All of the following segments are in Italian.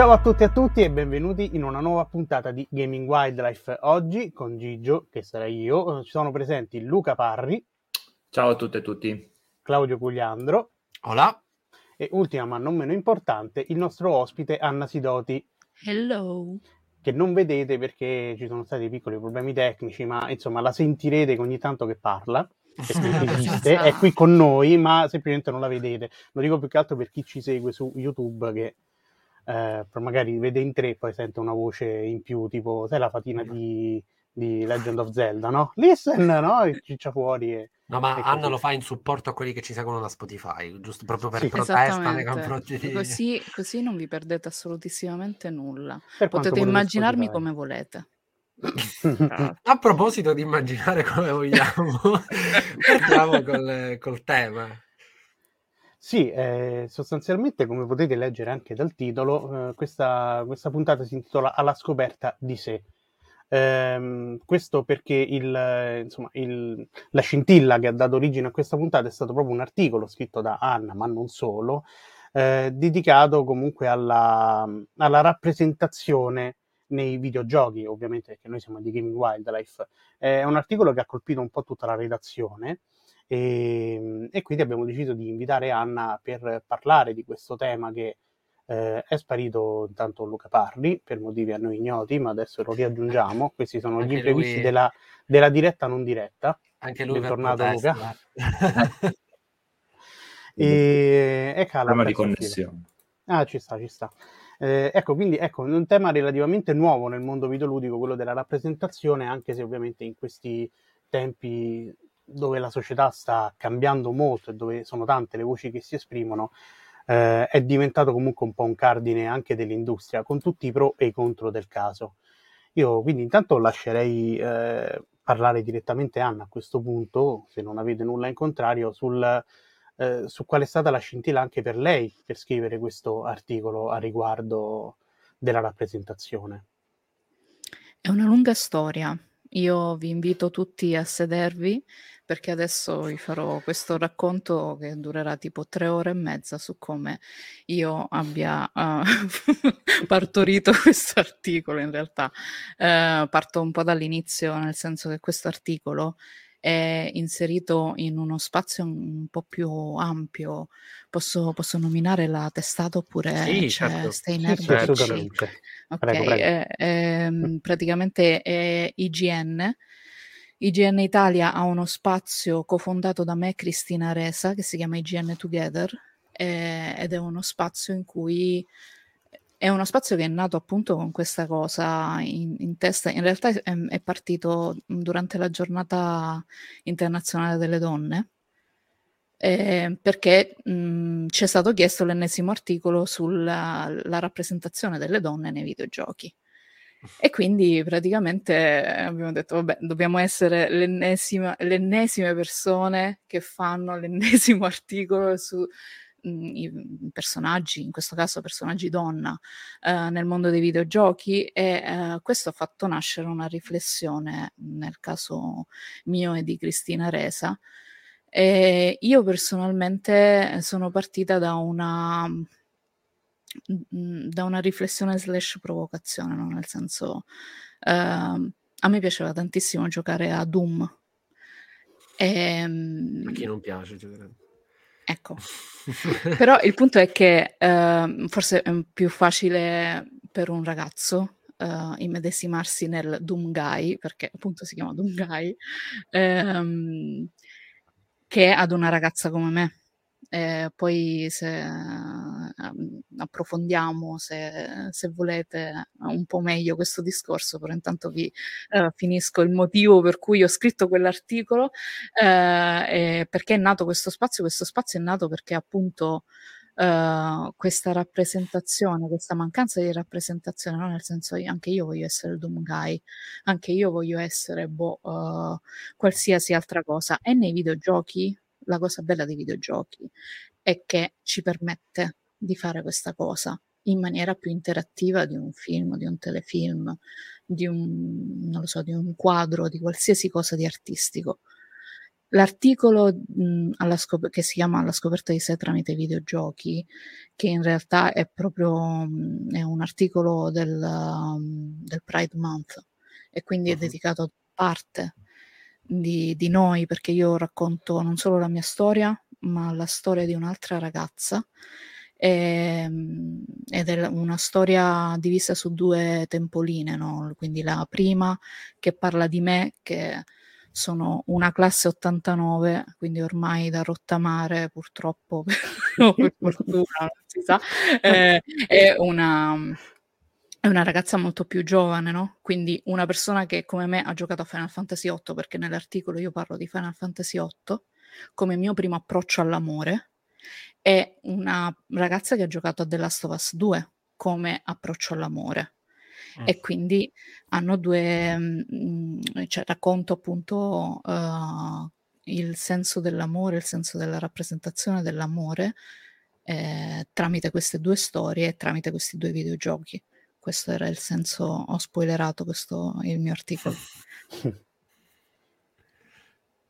Ciao a tutti e a tutti e benvenuti in una nuova puntata di Gaming Wildlife. Oggi con Gigio, che sarei io, ci sono presenti Luca Parri. Ciao a tutte e a tutti. Claudio Cugliandro. Hola. E ultima ma non meno importante, il nostro ospite Anna Sidoti. Hello. Che non vedete perché ci sono stati piccoli problemi tecnici, ma insomma la sentirete ogni tanto che parla. Esiste, è qui con noi, ma semplicemente non la vedete. Lo dico più che altro per chi ci segue su YouTube che eh, magari vede in tre e poi sente una voce in più, tipo, sai la fatina di, di Legend of Zelda, no? Listen, no? E ciccia fuori. E, no, ma e Anna lo fa in supporto a quelli che ci seguono da Spotify, giusto proprio per sì. protesta nei confronti di... Così, così non vi perdete assolutissimamente nulla. Per Potete immaginarmi Spotify. come volete. a proposito di immaginare come vogliamo, partiamo col, col tema. Sì, eh, sostanzialmente, come potete leggere anche dal titolo, eh, questa, questa, puntata si intitola Alla scoperta di sé. Eh, questo perché il, insomma, il, la scintilla che ha dato origine a questa puntata è stato proprio un articolo scritto da Anna, ma non solo, eh, dedicato comunque alla, alla, rappresentazione nei videogiochi, ovviamente perché noi siamo di Gaming Wildlife. È un articolo che ha colpito un po' tutta la redazione e, ehm, e, quindi abbiamo deciso di invitare Anna per parlare di questo tema che eh, è sparito intanto Luca Parri per motivi a noi ignoti, ma adesso lo riaggiungiamo. Questi sono Anche gli imprevisti lui... della, della, diretta non diretta. Anche lui Bentornato Luca. e, e cala Problema di connessione. Ah, ci sta, ci sta. Eh, ecco, quindi ecco, un tema relativamente nuovo nel mondo videoludico, quello della rappresentazione, anche se ovviamente in questi tempi dove la società sta cambiando molto e dove sono tante le voci che si esprimono, eh, è diventato comunque un po' un cardine anche dell'industria, con tutti i pro e i contro del caso. Io quindi intanto lascerei eh, parlare direttamente Anna a questo punto, se non avete nulla in contrario, sul, eh, su qual è stata la scintilla anche per lei per scrivere questo articolo a riguardo della rappresentazione. È una lunga storia. Io vi invito tutti a sedervi perché adesso vi farò questo racconto che durerà tipo tre ore e mezza su come io abbia uh, partorito questo articolo. In realtà uh, parto un po' dall'inizio, nel senso che questo articolo è inserito in uno spazio un po' più ampio. Posso, posso nominare la testata oppure sì, certo. Stay in sì, certo. Ok, prego, prego. È, è, mm. praticamente è IGN IGN Italia ha uno spazio cofondato da me Cristina Resa che si chiama IGN Together eh, ed è uno spazio in cui è uno spazio che è nato appunto con questa cosa in, in testa. In realtà è, è, partito durante la giornata internazionale delle donne. Eh, perché ci è stato chiesto l'ennesimo articolo sulla rappresentazione delle donne nei videogiochi. E quindi praticamente abbiamo detto, vabbè, dobbiamo essere le ennesime persone che fanno l'ennesimo articolo su mh, i personaggi, in questo caso personaggi donna, eh, nel mondo dei videogiochi e eh, questo ha fatto nascere una riflessione nel caso mio e di Cristina Resa. E io personalmente sono partita da una Da una riflessione slash provocazione, no? nel senso, ehm, a me piaceva tantissimo giocare a Doom. Ehm, a chi non piace giocare? Ecco, però il punto è che eh, forse è più facile per un ragazzo uh, immedesimarsi nel Doom Guy, perché appunto si chiama Doom Guy, ehm, che ad una ragazza come me eh, poi se uh, approfondiamo, se, se, volete, un po' meglio questo discorso, però intanto vi uh, finisco il motivo per cui ho scritto quell'articolo, uh, perché è nato questo spazio, questo spazio è nato perché appunto Uh, questa rappresentazione, questa mancanza di rappresentazione, no? nel senso anche io voglio essere il anche io voglio essere boh, uh, qualsiasi altra cosa. E nei videogiochi la cosa bella dei videogiochi è che ci permette di fare questa cosa in maniera più interattiva di un film, di un telefilm, di un, non lo so, di un quadro, di qualsiasi cosa di artistico. l'articolo mh, scop- che si chiama Alla scoperta di sé tramite i videogiochi, che in realtà è proprio mh, è un articolo del, um, del, Pride Month e quindi uh-huh. è dedicato a parte di, di noi, perché io racconto non solo la mia storia, ma la storia di un'altra ragazza ehm, ed è una storia divisa su due tempoline, no? quindi la prima che parla di me, che sono una classe 89, quindi ormai da rottamare purtroppo, per fortuna, non si sa, eh, è una è una ragazza molto più giovane, no? Quindi una persona che come me ha giocato a Final Fantasy VIII, perché nell'articolo io parlo di Final Fantasy VIII come mio primo approccio all'amore, e una ragazza che ha giocato a The Last of Us 2 come approccio all'amore. Mm. E quindi hanno due, mh, mm, cioè racconto appunto uh, il senso dell'amore, il senso della rappresentazione dell'amore eh, tramite queste due storie e tramite questi due videogiochi. Questo era il senso, ho spoilerato questo il mio articolo.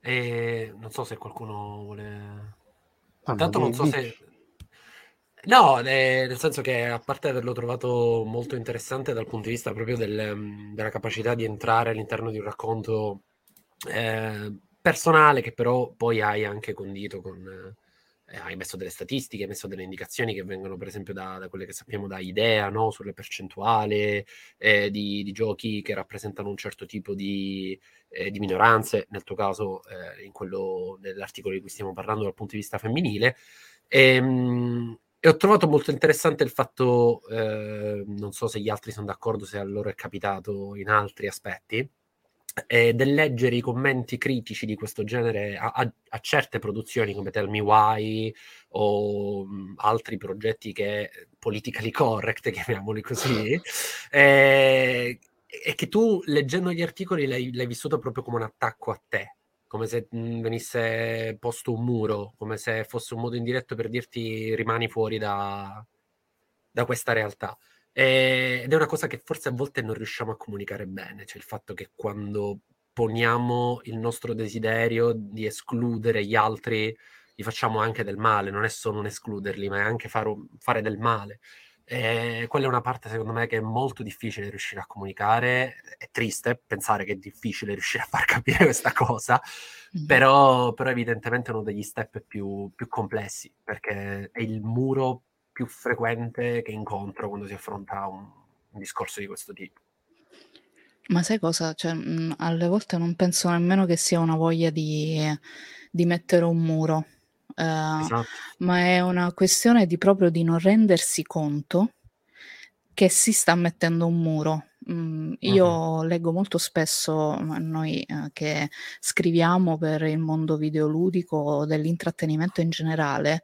e non so se qualcuno vuole Intanto non so se... No, eh, nel senso che a parte averlo trovato molto interessante dal punto di vista proprio del, mm, della capacità di entrare all'interno di un racconto eh, personale che però poi hai anche condito con... Eh, hai messo delle statistiche, hai messo delle indicazioni che vengono per esempio da, da quelle che sappiamo da idea, no? sulle percentuali eh, di, di, giochi che rappresentano un certo tipo di, eh, di minoranze, nel tuo caso eh, in quello dell'articolo di cui stiamo parlando dal punto di vista femminile. E, ehm, e ho trovato molto interessante il fatto, eh, non so se gli altri sono d'accordo, se a loro è capitato in altri aspetti, eh, del leggere i commenti critici di questo genere a, a, a certe produzioni come Tell Me Why o mh, altri progetti che politically correct, chiamiamoli così, eh, è che tu leggendo gli articoli l'hai, l'hai, vissuto proprio come un attacco a te, come se mh, venisse posto un muro, come se fosse un modo indiretto per dirti rimani fuori da, da questa realtà. E, ed è una cosa che forse a volte non riusciamo a comunicare bene, cioè il fatto che quando poniamo il nostro desiderio di escludere gli altri, gli facciamo anche del male, non è solo non escluderli, ma è anche fare, fare del male. E quella è una parte, secondo me, che è molto difficile riuscire a comunicare. È triste pensare che è difficile riuscire a far capire questa cosa, mm-hmm. però, però, evidentemente è uno degli step più, più, complessi, perché è il muro più frequente che incontro quando si affronta un, un discorso di questo tipo. Ma sai cosa? Cioè, mh, alle volte non penso nemmeno che sia una voglia di, di mettere un muro uh, esatto. ma è una questione di proprio di non rendersi conto che si sta mettendo un muro. Mm, io uh-huh. leggo molto spesso, noi uh, che scriviamo per il mondo videoludico dell'intrattenimento in generale,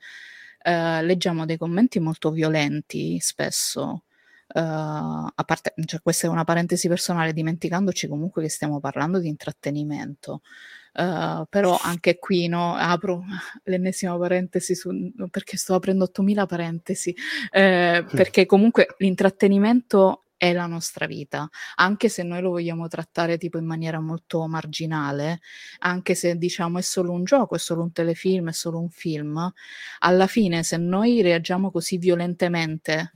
uh, leggiamo dei commenti molto violenti spesso. Uh, a parte, cioè, questa è una parentesi personale, dimenticandoci comunque che stiamo parlando di intrattenimento. Uh, però anche qui no, apro l'ennesima parentesi su, perché sto aprendo 8000 parentesi, eh, perché comunque l'intrattenimento è la nostra vita, anche se noi lo vogliamo trattare tipo in maniera molto marginale, anche se diciamo è solo un gioco, è solo un telefilm, è solo un film, alla fine se noi reagiamo così violentemente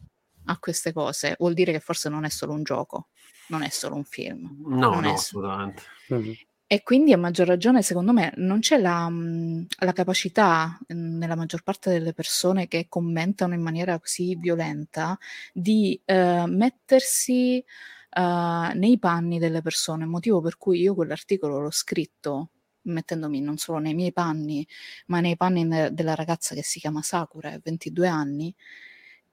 a queste cose, vuol dire che forse non è solo un gioco, non è solo un film. No, no, assolutamente. Mm-hmm. E quindi a maggior ragione, secondo me, non c'è la, mhmm, la capacità mhmm, nella maggior parte delle persone che commentano in maniera così violenta di eh, mettersi eh, nei panni delle persone, motivo per cui io quell'articolo l'ho scritto mettendomi non solo nei miei panni, ma nei panni ne- della ragazza che si chiama Sakura, ha 22 anni,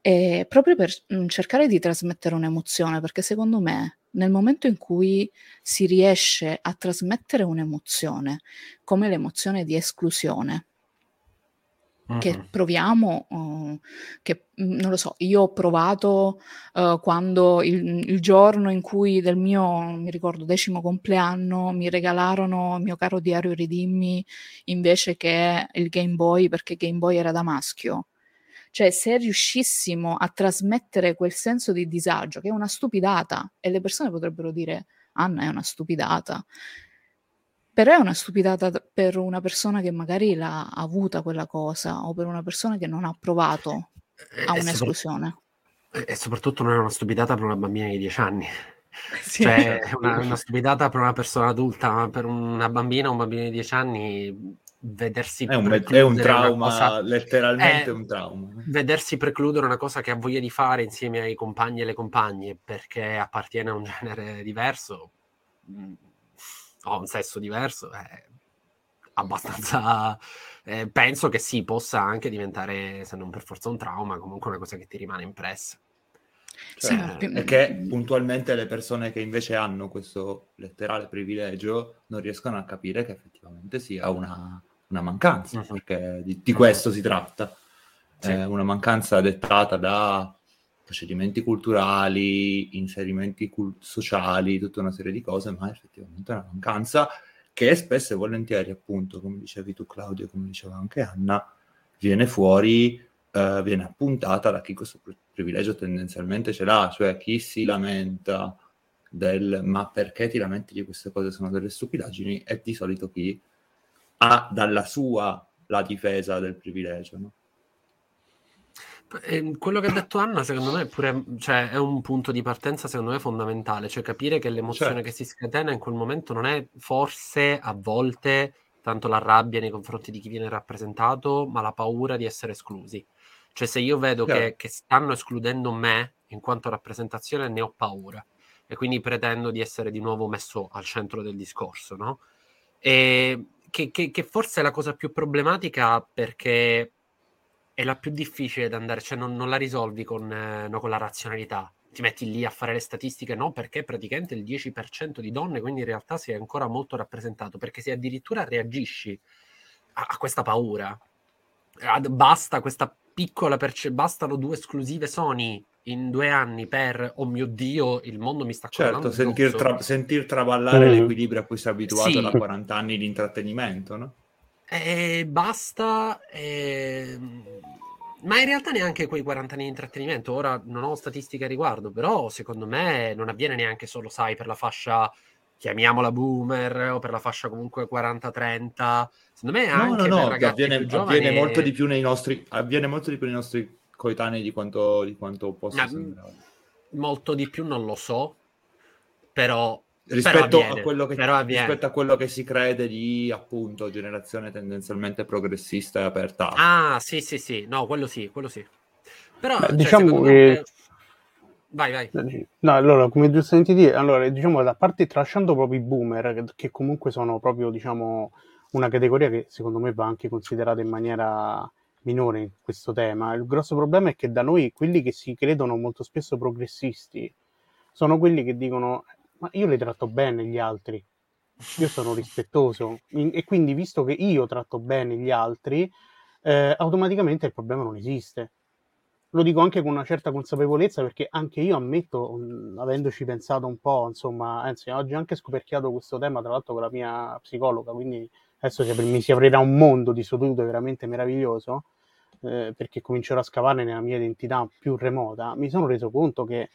e proprio per mhmm, cercare di trasmettere un'emozione, perché secondo me nel momento in cui si riesce a trasmettere un'emozione, come l'emozione di esclusione, uh-huh. che proviamo, uh, che mm, non lo so, io ho provato uh, quando il, il, giorno in cui del mio, mi ricordo, decimo compleanno mi regalarono il mio caro diario Ridimmi invece che il Game Boy perché Game Boy era da maschio cioè, se riuscissimo a trasmettere quel senso di disagio, che è una stupidata, e le persone potrebbero dire, Anna è una stupidata, Però è una stupidata per una persona che magari l'ha avuta quella cosa o per una persona che non ha provato a un'esclusione. E soprattutto non è una stupidata per una bambina di 10 anni. Sì. Cioè, è una, una, stupidata per una persona adulta, ma per una bambina o un bambino di 10 anni vedersi è un, è un trauma, cosa, letteralmente è, un trauma. Vedersi precludere una cosa che ha voglia di fare insieme ai compagni e alle compagne perché appartiene a un genere diverso mm, o a un sesso diverso è abbastanza... Eh, penso che sì, possa anche diventare, se non per forza un trauma, comunque una cosa che ti rimane impressa. Cioè, sì, perché puntualmente le persone che invece hanno questo letterale privilegio non riescono a capire che effettivamente sia una, una mancanza, uh-huh. perché di, di, questo si tratta. Sì. Eh, una mancanza dettata da procedimenti culturali, inserimenti cult- sociali, tutta una serie di cose, ma effettivamente è una mancanza che spesso e volentieri, appunto, come dicevi tu Claudio, come diceva anche Anna, viene fuori, eh, viene appuntata da chi questo privilegio tendenzialmente ce l'ha, cioè chi si lamenta del ma perché ti lamenti di queste cose sono delle stupidaggini è di solito chi ha dalla sua la difesa del privilegio. No? Ehm, quello che ha detto Anna, secondo me, pure, cioè, è un punto di partenza, secondo me, fondamentale, cioè capire che l'emozione certo. che si scatena in quel momento non è forse a volte tanto la rabbia nei confronti di chi viene rappresentato, ma la paura di essere esclusi. Cioè, se io vedo che, che, stanno escludendo me in quanto rappresentazione, ne ho paura. E quindi pretendo di essere di nuovo messo al centro del discorso, no? E che, che, che forse è la cosa più problematica perché è la più difficile da andare, cioè non, non la risolvi con, eh, no, con, la razionalità. Ti metti lì a fare le statistiche, no, perché praticamente il 10% di donne, quindi in realtà è ancora molto rappresentato, perché se addirittura reagisci a, a questa paura, ad, basta questa piccola percentuale, bastano due esclusive Sony in due anni per, oh mio Dio, il mondo mi sta Certo, sentir, tra- sentir, traballare mm. l'equilibrio a cui sei abituato sì. da 40 anni di intrattenimento, no? E basta, e... ma in realtà neanche quei 40 anni di intrattenimento, ora non ho statistiche a riguardo, però secondo me non avviene neanche solo, sai, per la fascia, chiamiamola boomer, o per la fascia comunque 40-30, secondo me anche no, no, no, avviene, giovani... avviene molto di più nei nostri, avviene molto di più nei nostri coetanei di quanto, di quanto possa no, sembrare. Molto di più non lo so, però rispetto, avviene, a quello che, rispetto a quello che si crede di appunto generazione tendenzialmente progressista e aperta. Ah, sì, sì, sì, no, quello sì, quello sì. Però Beh, cioè, diciamo che... Vai, vai. No, allora, come giustamente dire, allora, diciamo, da parte tralasciando proprio i boomer, che, che, comunque sono proprio, diciamo, una categoria che secondo me va anche considerata in maniera minore in questo tema. Il grosso problema è che da noi quelli che si credono molto spesso progressisti sono quelli che dicono ma io li tratto bene gli altri, io sono rispettoso e quindi visto che io tratto bene gli altri, eh, automaticamente il problema non esiste. Lo dico anche con una certa consapevolezza perché anche io ammetto, mh, avendoci pensato un po', insomma, anzi oggi ho anche scoperchiato questo tema tra l'altro con la mia psicologa, quindi adesso mi si aprirà un mondo di solito veramente meraviglioso, eh, perché comincerò a scavare nella mia identità più remota, mi sono reso conto che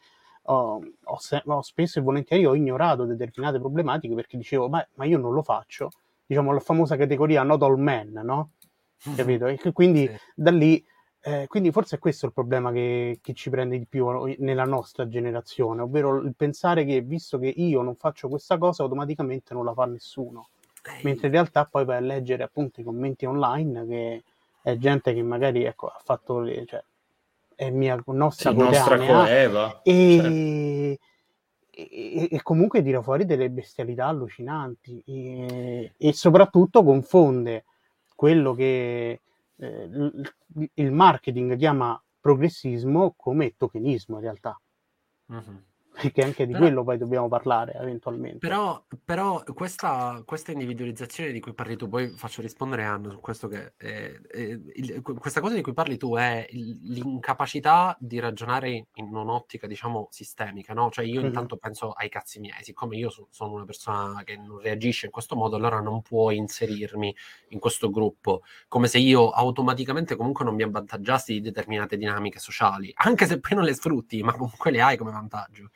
ho, ho, ho, spesso e volentieri ho ignorato determinate problematiche perché dicevo, ma, ma, io non lo faccio. Diciamo la famosa categoria not all men, no? Capito? E quindi sì. da lì, eh, quindi forse è questo il problema che, che, ci prende di più nella nostra generazione, ovvero il pensare che visto che io non faccio questa cosa, automaticamente non la fa nessuno. Mentre in realtà poi vai a leggere appunto i commenti online che è gente che magari ecco, ha fatto cioè, è mia nostra, sì, nostra coeva e, certo. e, e, comunque tira fuori delle bestialità allucinanti e, e soprattutto confonde quello che eh, il marketing chiama progressismo come tokenismo in realtà. Mm-hmm perché anche di però, quello poi dobbiamo parlare eventualmente. Però, però questa, questa, individualizzazione di cui parli tu, poi faccio rispondere a Anno su questo che è, è, il, questa cosa di cui parli tu è l'incapacità di ragionare in un'ottica, diciamo, sistemica, no? Cioè io mm-hmm. intanto penso ai cazzi miei, siccome io so, sono una persona che non reagisce in questo modo, allora non puoi inserirmi in questo gruppo, come se io automaticamente comunque non mi avvantaggiassi di determinate dinamiche sociali, anche se poi non le sfrutti, ma comunque le hai come vantaggio.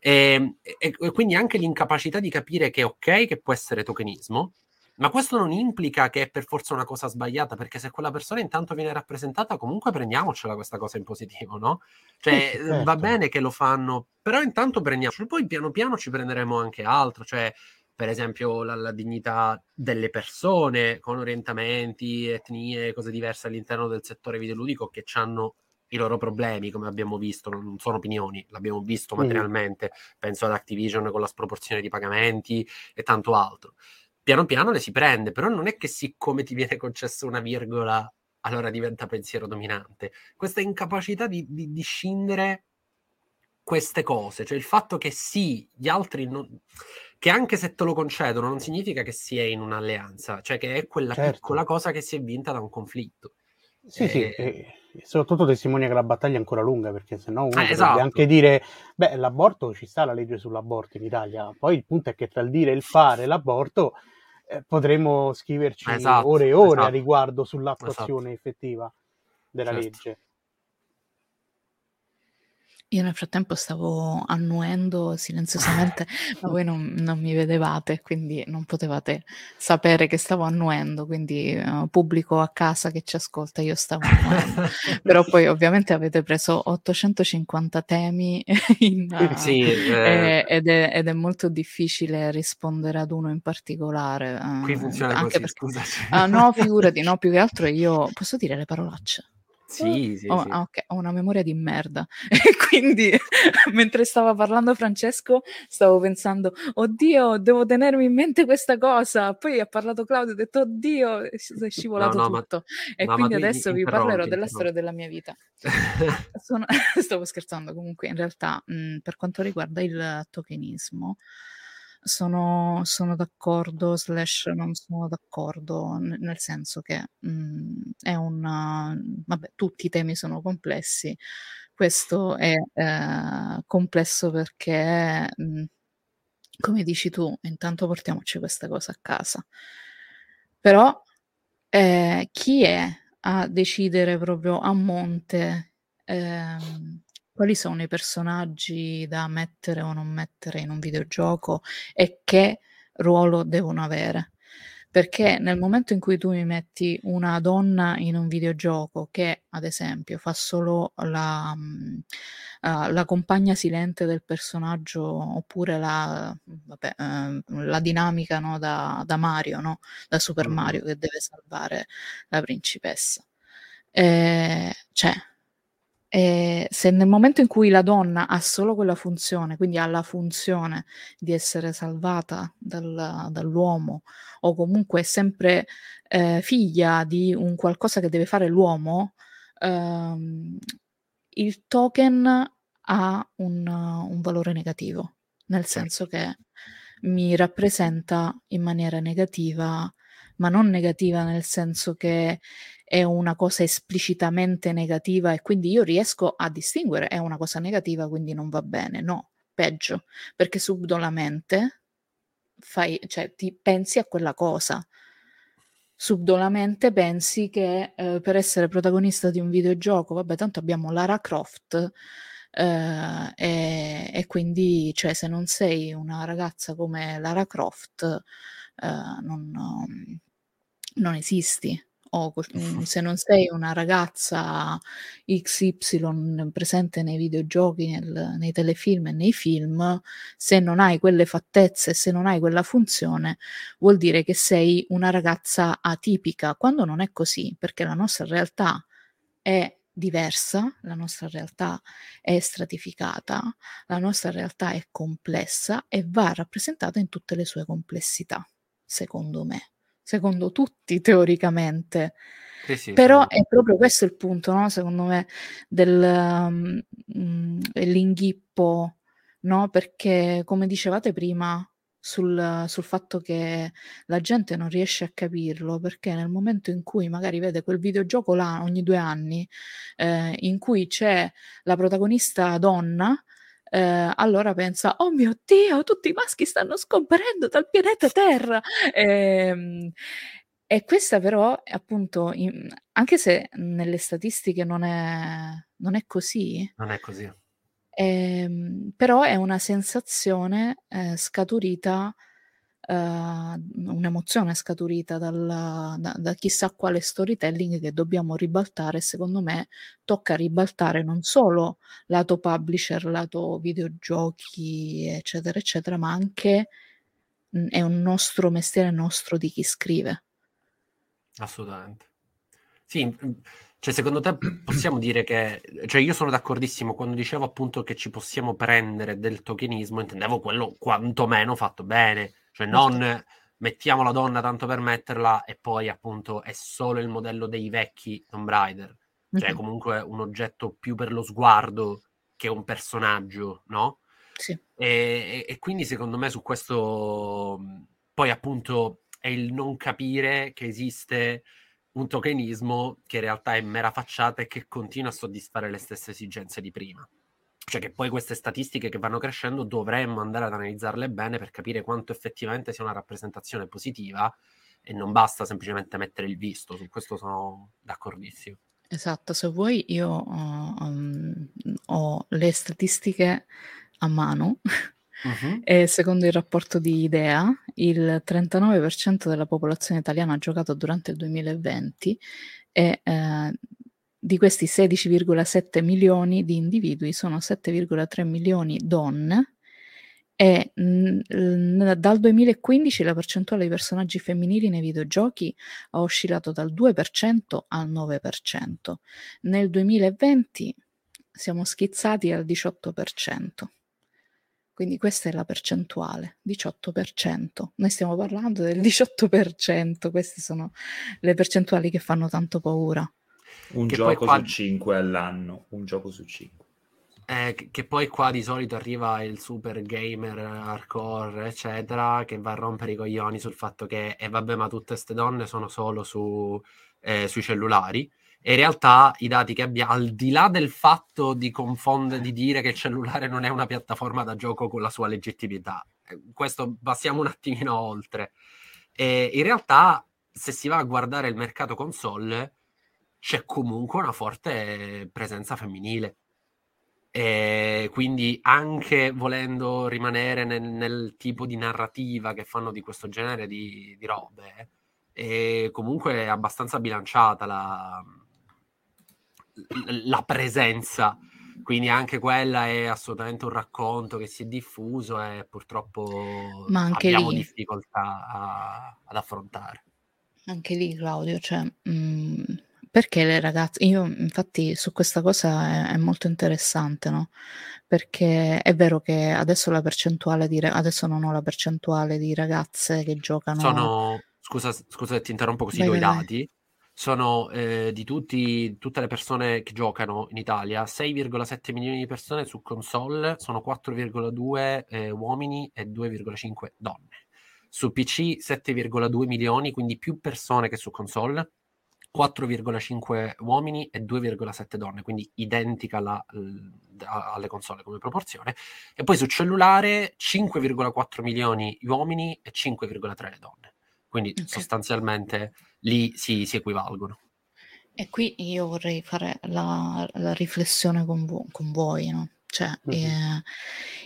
E, e, e, quindi anche l'incapacità di capire che è ok che può essere tokenismo, Ma questo non implica che è per forza una cosa sbagliata, perché se quella persona intanto viene rappresentata, comunque prendiamocela questa cosa in positivo, no? Cioè, sì, certo. va bene che lo fanno, però intanto prendiamocelo, poi piano piano ci prenderemo anche altro, cioè per esempio la, la, dignità delle persone con orientamenti, etnie, cose diverse all'interno del settore videoludico che hanno i loro problemi, come abbiamo visto, non sono opinioni, l'abbiamo visto materialmente, mm. penso ad Activision con la sproporzione di pagamenti e tanto altro piano piano le si prende, però non è che siccome ti viene concessa una virgola, allora diventa pensiero dominante. Questa incapacità di, di, di scindere queste cose, cioè il fatto che sì, gli altri non... che anche se te lo concedono non significa che si è in un'alleanza, cioè che è quella certo. piccola cosa che si è vinta da un conflitto. Sì, e... sì, eh, e soprattutto testimonia che la battaglia è ancora lunga, perché se no uno eh, esatto. anche dire, beh, l'aborto ci sta la legge sull'aborto in Italia, poi il punto è che tra il dire e il fare l'aborto eh, potremmo scriverci esatto, ore e ore esatto. a riguardo sull'attuazione esatto. effettiva della certo. legge. Io nel frattempo stavo annuendo silenziosamente, ma voi non, non, mi vedevate, quindi non potevate sapere che stavo annuendo, quindi uh, pubblico a casa che ci ascolta, io stavo annuendo. Però poi ovviamente avete preso 850 temi in, uh, sì, eh. ed, è, ed, è, molto difficile rispondere ad uno in particolare. Qui funziona anche così, perché. Uh, no, figurati, no, più che altro io posso dire le parolacce. Sì, sì, oh, sì. Ah, ok, ho una memoria di merda. E quindi mentre stava parlando Francesco stavo pensando, oddio, devo tenermi in mente questa cosa. Poi ha parlato Claudio, ho detto, oddio, è scivolato no, no, tutto. Ma, e no, quindi adesso vi parlerò della storia della mia vita. Sono... stavo scherzando comunque, in realtà mh, per quanto riguarda il tokenismo, sono, sono d'accordo, slash non sono d'accordo, nel senso che mh, mhmm, è un... vabbè, tutti i temi sono complessi, questo è eh, complesso perché, mh, mhmm, come dici tu, intanto portiamoci questa cosa a casa. Però eh, chi è a decidere proprio a monte ehm, quali sono i personaggi da mettere o non mettere in un videogioco e che ruolo devono avere. Perché nel momento in cui tu mi metti una donna in un videogioco che, ad esempio, fa solo la, uh, la compagna silente del personaggio oppure la, vabbè, uh, la dinamica no, da, da, Mario, no? da Super Mario che deve salvare la principessa. Eh, cioè, e se nel momento in cui la donna ha solo quella funzione, quindi ha la funzione di essere salvata dal, dall'uomo o comunque è sempre eh, figlia di un qualcosa che deve fare l'uomo, ehm, il token ha un, un valore negativo, nel senso che mi rappresenta in maniera negativa, ma non negativa nel senso che è una cosa esplicitamente negativa e quindi io riesco a distinguere è una cosa negativa, quindi non va bene. No, peggio, perché subdolamente fai, cioè, ti pensi a quella cosa. Subdolamente pensi che eh, per essere protagonista di un videogioco, vabbè, tanto abbiamo Lara Croft. Eh, e, e, quindi, cioè, se non sei una ragazza come Lara Croft, eh, non, non esisti o mhmm, se non sei una ragazza XY presente nei videogiochi, nel, nei telefilm e nei film, se non hai quelle fattezze, se non hai quella funzione, vuol dire che sei una ragazza atipica, quando non è così, perché la nostra realtà è diversa, la nostra realtà è stratificata, la nostra realtà è complessa e va rappresentata in tutte le sue complessità, secondo me secondo tutti teoricamente. Sì, sì, Però sì. è proprio questo il punto, no? secondo me, del, um, dell'inghippo, no? perché come dicevate prima sul, sul, fatto che la gente non riesce a capirlo, perché nel momento in cui magari vede quel videogioco là ogni due anni, eh, in cui c'è la protagonista donna, eh, allora pensa, oh mio Dio, tutti i maschi stanno scomparendo dal pianeta Terra. E, ehm, e questa però, appunto, in, anche se nelle statistiche non è, non è così. Non è così. Eh, però è una sensazione eh, scaturita uh, un'emozione scaturita dalla, da, da, chissà quale storytelling che dobbiamo ribaltare. Secondo me tocca ribaltare non solo lato publisher, lato videogiochi, eccetera, eccetera, ma anche mh, è un nostro mestiere nostro di chi scrive. Assolutamente. Sì, cioè, secondo te possiamo dire che, cioè io sono d'accordissimo quando dicevo appunto che ci possiamo prendere del tokenismo, intendevo quello quantomeno fatto bene, cioè non mettiamo la donna tanto per metterla e poi appunto è solo il modello dei vecchi Tomb Raider, cioè comunque un oggetto più per lo sguardo che un personaggio, no? Sì. E, e quindi secondo me su questo poi appunto è il non capire che esiste un tokenismo che in realtà è mera facciata e che continua a soddisfare le stesse esigenze di prima. Cioè che poi queste statistiche che vanno crescendo dovremmo andare ad analizzarle bene per capire quanto effettivamente sia una rappresentazione positiva e non basta semplicemente mettere il visto, su questo sono d'accordissimo. Esatto, se vuoi io uh, um, ho le statistiche a mano Uh-huh. E secondo il rapporto di IDEA, il 39% della popolazione italiana ha giocato durante il 2020 e eh, di questi 16,7 milioni di individui sono 7,3 milioni donne e mh, mhmm, dal 2015 la percentuale di personaggi femminili nei videogiochi ha oscillato dal 2% al 9%. Nel 2020 siamo schizzati al 18%. Quindi questa è la percentuale, 18%. Noi stiamo parlando del 18%, queste sono le percentuali che fanno tanto paura. Un che gioco qua... su 5 all'anno, un gioco su 5. Eh, che poi qua di solito arriva il super gamer hardcore, eccetera, che va a rompere i coglioni sul fatto che, e eh, vabbè, ma tutte queste donne sono solo su, eh, sui cellulari. E in realtà i dati che abbiamo, al di là del fatto di confondere, di dire che il cellulare non è una piattaforma da gioco con la sua legittimità, eh, questo passiamo un attimino oltre. E in realtà, se si va a guardare il mercato console, c'è comunque una forte presenza femminile. E quindi anche volendo rimanere nel, nel, tipo di narrativa che fanno di questo genere di, di robe, è comunque abbastanza bilanciata la, la presenza. Quindi anche quella è assolutamente un racconto che si è diffuso e purtroppo abbiamo lì, difficoltà a, ad affrontare. Anche lì, Claudio, cioè, mh, mm, perché le ragazze, io infatti su questa cosa è, è, molto interessante, no? Perché è vero che adesso la percentuale di, adesso non ho la percentuale di ragazze che giocano. Sono, scusa, scusa ti interrompo così, do i dati sono eh, di tutti, tutte le persone che giocano in Italia, 6,7 milioni di persone su console, sono 4,2 eh, uomini e 2,5 donne. Su PC 7,2 milioni, quindi più persone che su console, 4,5 uomini e 2,7 donne, quindi identica alla, alle console come proporzione. E poi su cellulare 5,4 milioni uomini e 5,3 le donne. Quindi okay. sostanzialmente lì si, si, equivalgono. E qui io vorrei fare la, la riflessione con, vo- con, voi, no? Cioè, mm-hmm. eh,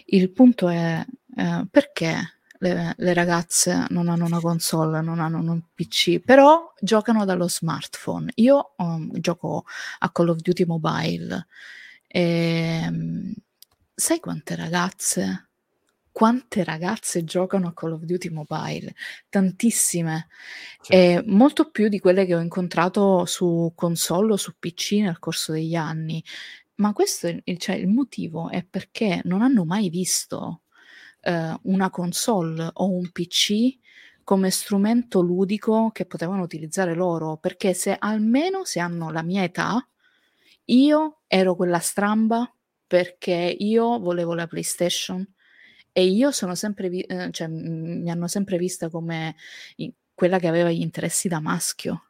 il punto è eh, perché le, le, ragazze non hanno una console, non hanno un PC, però giocano dallo smartphone. Io um, gioco a Call of Duty Mobile e um, sai quante ragazze quante ragazze giocano a Call of Duty Mobile, tantissime, e molto più di quelle che ho incontrato su console o su PC nel corso degli anni. Ma questo è il, cioè, il motivo è perché non hanno mai visto eh, una console o un PC come strumento ludico che potevano utilizzare loro, perché se almeno se hanno la mia età, io ero quella stramba perché io volevo la PlayStation e io sono sempre, vi- eh, cioè, mi hanno sempre vista come quella che aveva gli interessi da maschio.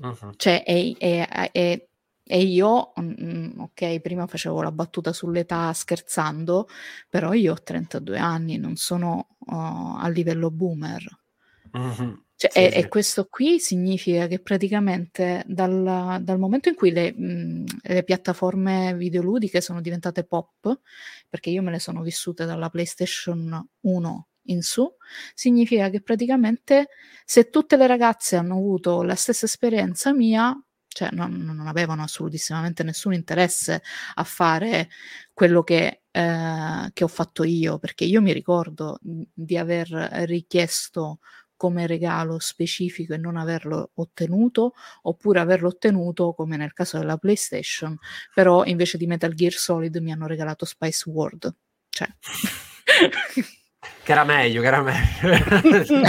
Uh-huh. Cioè, e, e, e, e io, mm, ok, prima facevo la battuta sull'età scherzando, però io ho 32 anni, non sono uh, a livello boomer. Uh-huh. Cioè, sì, e, sì. e, questo qui significa che praticamente dal, dal momento in cui le, mh, le, piattaforme videoludiche sono diventate pop, perché io me le sono vissute dalla PlayStation 1 in su, significa che praticamente se tutte le ragazze hanno avuto la stessa esperienza mia, cioè non, non avevano assolutissimamente nessun interesse a fare quello che, eh, che ho fatto io, perché io mi ricordo di aver richiesto come regalo specifico e non averlo ottenuto, oppure averlo ottenuto come nel caso della PlayStation, però invece di Metal Gear Solid mi hanno regalato Spice World. Cioè... Che era meglio, che era meglio.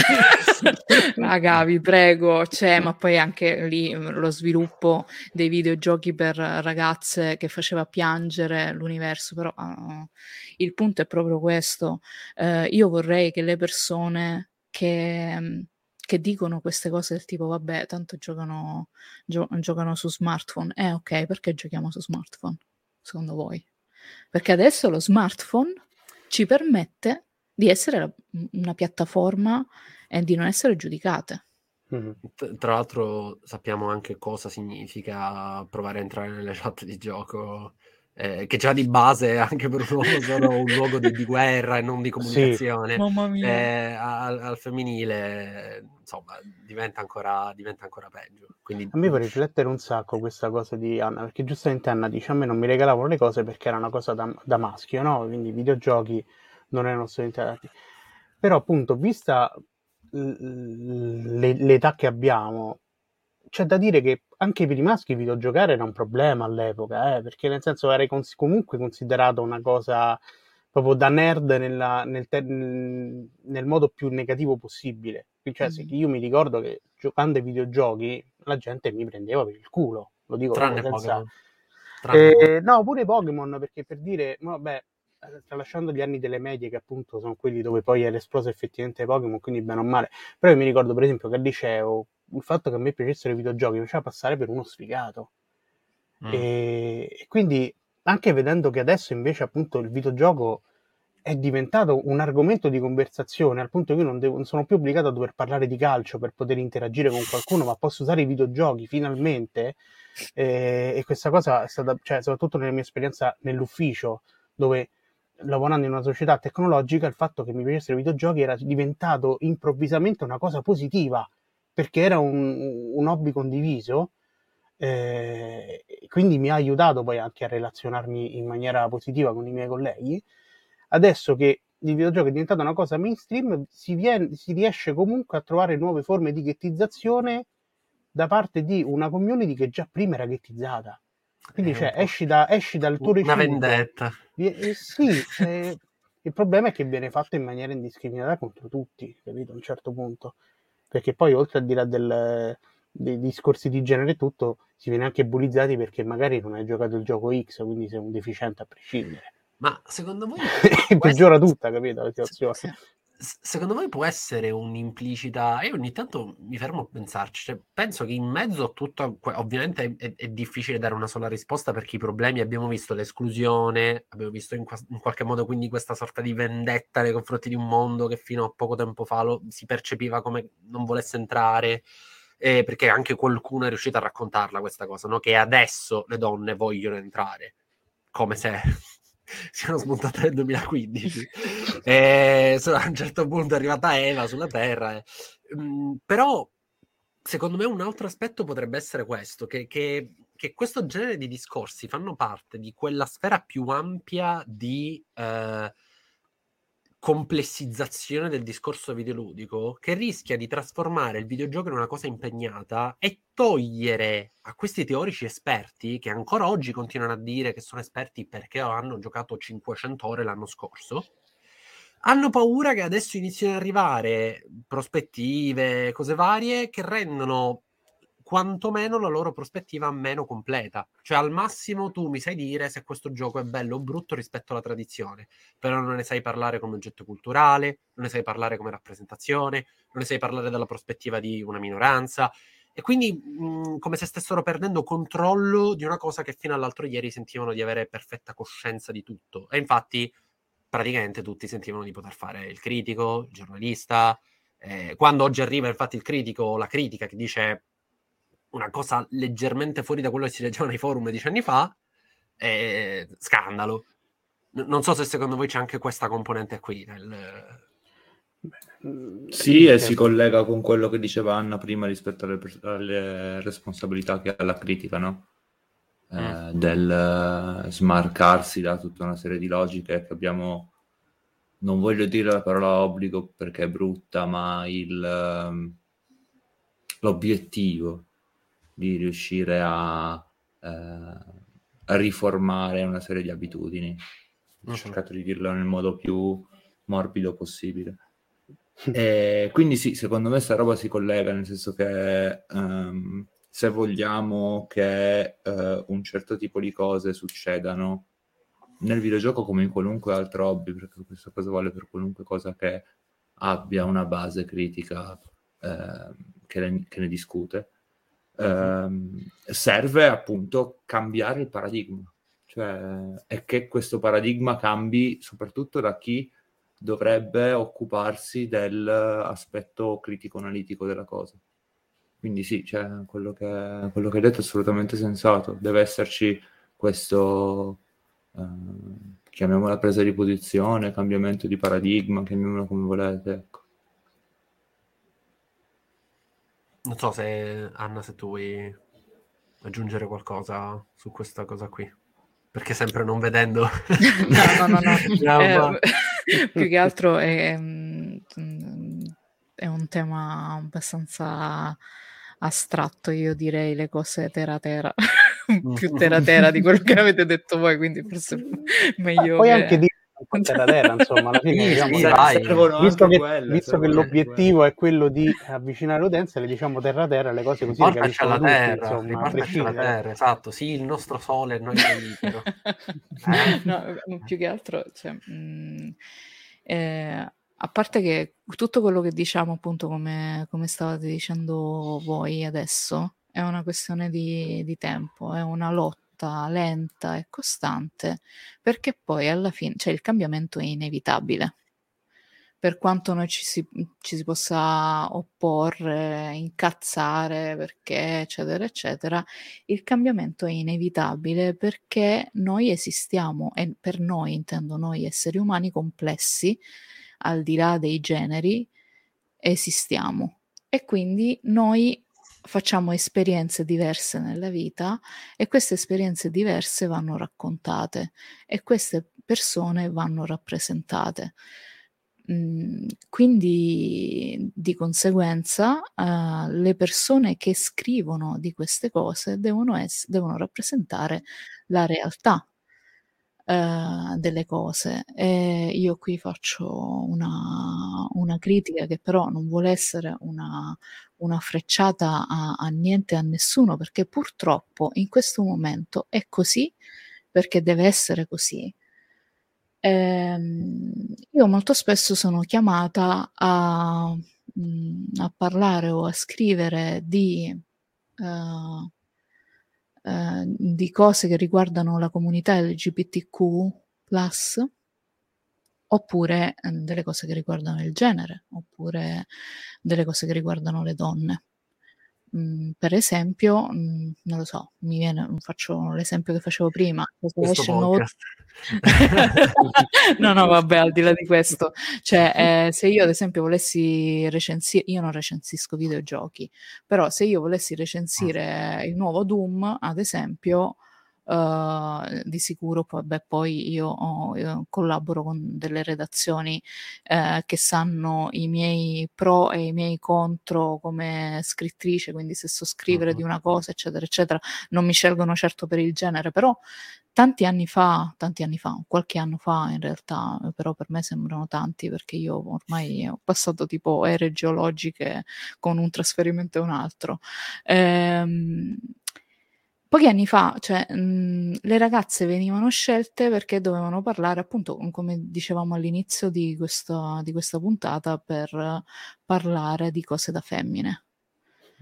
Raga, vi prego, cioè, ma poi anche lì lo sviluppo dei videogiochi per ragazze che faceva piangere l'universo, però uh, il punto è proprio questo. Uh, io vorrei che le persone che, che, dicono queste cose del tipo, vabbè, tanto giocano, gio- giocano su smartphone. Eh, ok, perché giochiamo su smartphone, secondo voi? Perché adesso lo smartphone ci permette di essere la, una piattaforma e di non essere giudicate. Tra l'altro sappiamo anche cosa significa provare a entrare nelle chat di gioco, eh, che già di base anche per un uomo sono un luogo di, di, guerra e non di comunicazione. Sì. Eh, al, al, femminile, insomma, diventa ancora, diventa ancora peggio. Quindi... A me fa riflettere un sacco questa cosa di Anna, perché giustamente Anna dice a me non mi regalavano le cose perché era una cosa da, da maschio, no? Quindi i videogiochi non erano assolutamente adatti. Però appunto, vista l'età che abbiamo, c'è da dire che anche per i maschi videogiocare era un problema all'epoca, eh, perché nel senso era cons- comunque considerato una cosa proprio da nerd nella, nel, te- nel, modo più negativo possibile. Cioè, mm. io mi ricordo che giocando ai videogiochi la gente mi prendeva per il culo, lo dico Tranne senza... Eh, no, pure Pokémon, perché per dire, vabbè, eh, tralasciando gli anni delle medie, che appunto sono quelli dove poi era esploso effettivamente Pokémon, quindi bene o male. Però io mi ricordo, per esempio, che al liceo il fatto che a me piacessero i videogiochi mi faceva passare per uno sfigato. Mm. E, e quindi, anche vedendo che adesso invece appunto il videogioco è diventato un argomento di conversazione al punto che io non, devo, non, sono più obbligato a dover parlare di calcio per poter interagire con qualcuno, ma posso usare i videogiochi finalmente. Eh, e questa cosa è stata, cioè, soprattutto nella mia esperienza nell'ufficio, dove lavorando in una società tecnologica, il fatto che mi piacessero i videogiochi era diventato improvvisamente una cosa positiva, perché era un, un hobby condiviso, eh, quindi mi ha aiutato poi anche a relazionarmi in maniera positiva con i miei colleghi. Adesso che il videogioco è diventato una cosa mainstream, si, viene, si riesce comunque a trovare nuove forme di ghettizzazione da parte di una community che già prima era ghettizzata. Quindi cioè, esci, da, esci, dal tuo recinto. Una vendetta. Eh, sì, eh, il problema è che viene fatto in maniera indiscriminata contro tutti, capito? A un certo punto. Perché poi, oltre a dire del, dei discorsi di genere e tutto, si viene anche bullizzati perché magari non hai giocato il gioco X, quindi sei un deficiente a prescindere. Ma secondo voi... peggiora tutta, capito, la situazione. Secondo voi può essere un'implicita io ogni tanto mi fermo a pensarci cioè, penso che in mezzo a tutto ovviamente è, è, difficile dare una sola risposta perché i problemi abbiamo visto l'esclusione abbiamo visto in, in, qualche modo quindi questa sorta di vendetta nei confronti di un mondo che fino a poco tempo fa lo, si percepiva come non volesse entrare eh, perché anche qualcuno è riuscito a raccontarla questa cosa no? che adesso le donne vogliono entrare come se siano smontate nel 2015. e a un certo punto è arrivata Eva sulla Terra. Eh. Mm, però, secondo me, un altro aspetto potrebbe essere questo, che, che, che, questo genere di discorsi fanno parte di quella sfera più ampia di... Eh, complessizzazione del discorso videoludico che rischia di trasformare il videogioco in una cosa impegnata e togliere a questi teorici esperti che ancora oggi continuano a dire che sono esperti perché hanno giocato 500 ore l'anno scorso hanno paura che adesso inizino ad arrivare prospettive, cose varie che rendono quantomeno la loro prospettiva meno completa. Cioè, al massimo tu mi sai dire se questo gioco è bello o brutto rispetto alla tradizione, però non ne sai parlare come oggetto culturale, non ne sai parlare come rappresentazione, non ne sai parlare dalla prospettiva di una minoranza. E quindi mh, come se stessero perdendo controllo di una cosa che fino all'altro ieri sentivano di avere perfetta coscienza di tutto. E infatti, praticamente tutti sentivano di poter fare il critico, il giornalista. Eh, quando oggi arriva infatti il critico o la critica che dice una cosa leggermente fuori da quello che si leggeva nei forum dieci anni fa, è scandalo. N- non so se secondo voi c'è anche questa componente qui. Nel... Sì, e si collega con quello che diceva Anna prima rispetto alle, alle responsabilità che ha la critica, no? Eh, mm. Del uh, smarcarsi da tutta una serie di logiche che abbiamo, non voglio dire la parola obbligo perché è brutta, ma il, uh, l'obiettivo di riuscire a, uh, a, riformare una serie di abitudini. Ho cercato di dirlo nel modo più morbido possibile. E quindi sì, secondo me sta roba si collega, nel senso che um, se vogliamo che uh, un certo tipo di cose succedano nel videogioco come in qualunque altro hobby, perché questa cosa vale per qualunque cosa che abbia una base critica uh, che, ne, che, ne, discute, uh, serve appunto cambiare il paradigma, cioè è che questo paradigma cambi soprattutto da chi dovrebbe occuparsi dell'aspetto critico-analitico della cosa. Quindi sì, cioè, quello, che, quello che hai detto è assolutamente sensato. Deve esserci questo, eh, chiamiamola presa di posizione, cambiamento di paradigma, chiamiamola come volete. Ecco. Non so se Anna, se tu vuoi aggiungere qualcosa su questa cosa qui. Perché sempre non vedendo... no, no, no. no. eh, più che altro è, mm, è un tema abbastanza astratto, io direi le cose terra terra, più terra terra di quello che avete detto voi, quindi forse meglio... Poi che... anche di terra terra, insomma, alla fine, diciamo, sì, dai, visto che, quelle, visto che l'obiettivo quelle. è quello di avvicinare l'utenza, le diciamo terra terra, le cose così Portaci alla terra, tutti, alla terra, esatto, sì, il nostro sole, noi libero. eh? no, più che altro, cioè, mh, mm, eh, a parte che tutto quello che diciamo, appunto, come, come stavate dicendo voi adesso, è una questione di, di tempo, è una lotta lenta e costante, perché poi alla fine, cioè il cambiamento è inevitabile. Per quanto noi ci si, ci si possa opporre, incazzare, perché, eccetera, eccetera, il cambiamento è inevitabile perché noi esistiamo, e per noi intendo noi esseri umani complessi, al di là dei generi, esistiamo. E quindi noi facciamo esperienze diverse nella vita e queste esperienze diverse vanno raccontate e queste persone vanno rappresentate. Mm, quindi di conseguenza uh, le persone che scrivono di queste cose devono, ess- devono rappresentare la realtà uh, delle cose. E io qui faccio una, una, critica che però non vuole essere una, una frecciata a, a niente a nessuno, perché purtroppo in questo momento è così, perché deve essere così. Ehm, io molto spesso sono chiamata a, mm, a parlare o a scrivere di, uh, uh, di cose che riguardano la comunità LGBTQ, oppure eh, delle cose che riguardano il genere, oppure delle cose che riguardano le donne. Mm, per esempio, mm, non lo so, mi viene, faccio l'esempio che facevo prima. Nuovo... no, no, vabbè, al di là di questo, cioè, eh, se io ad esempio volessi recensire, io non recensisco videogiochi, però se io volessi recensire ah. il nuovo Doom, ad esempio, Uh, di sicuro poi, beh, poi io, ho, io, collaboro con delle redazioni uh, che sanno i miei pro e i miei contro come scrittrice, quindi se so scrivere uh-huh. di una cosa, eccetera, eccetera, non mi scelgono certo per il genere, però tanti anni fa, tanti anni fa, qualche anno fa in realtà, però per me sembrano tanti perché io ormai ho passato tipo ere geologiche con un trasferimento e un altro. Ehm, Pochi anni fa, cioè, mh, le ragazze venivano scelte perché dovevano parlare, appunto, come dicevamo all'inizio di questa, di questa puntata, per parlare di cose da femmine.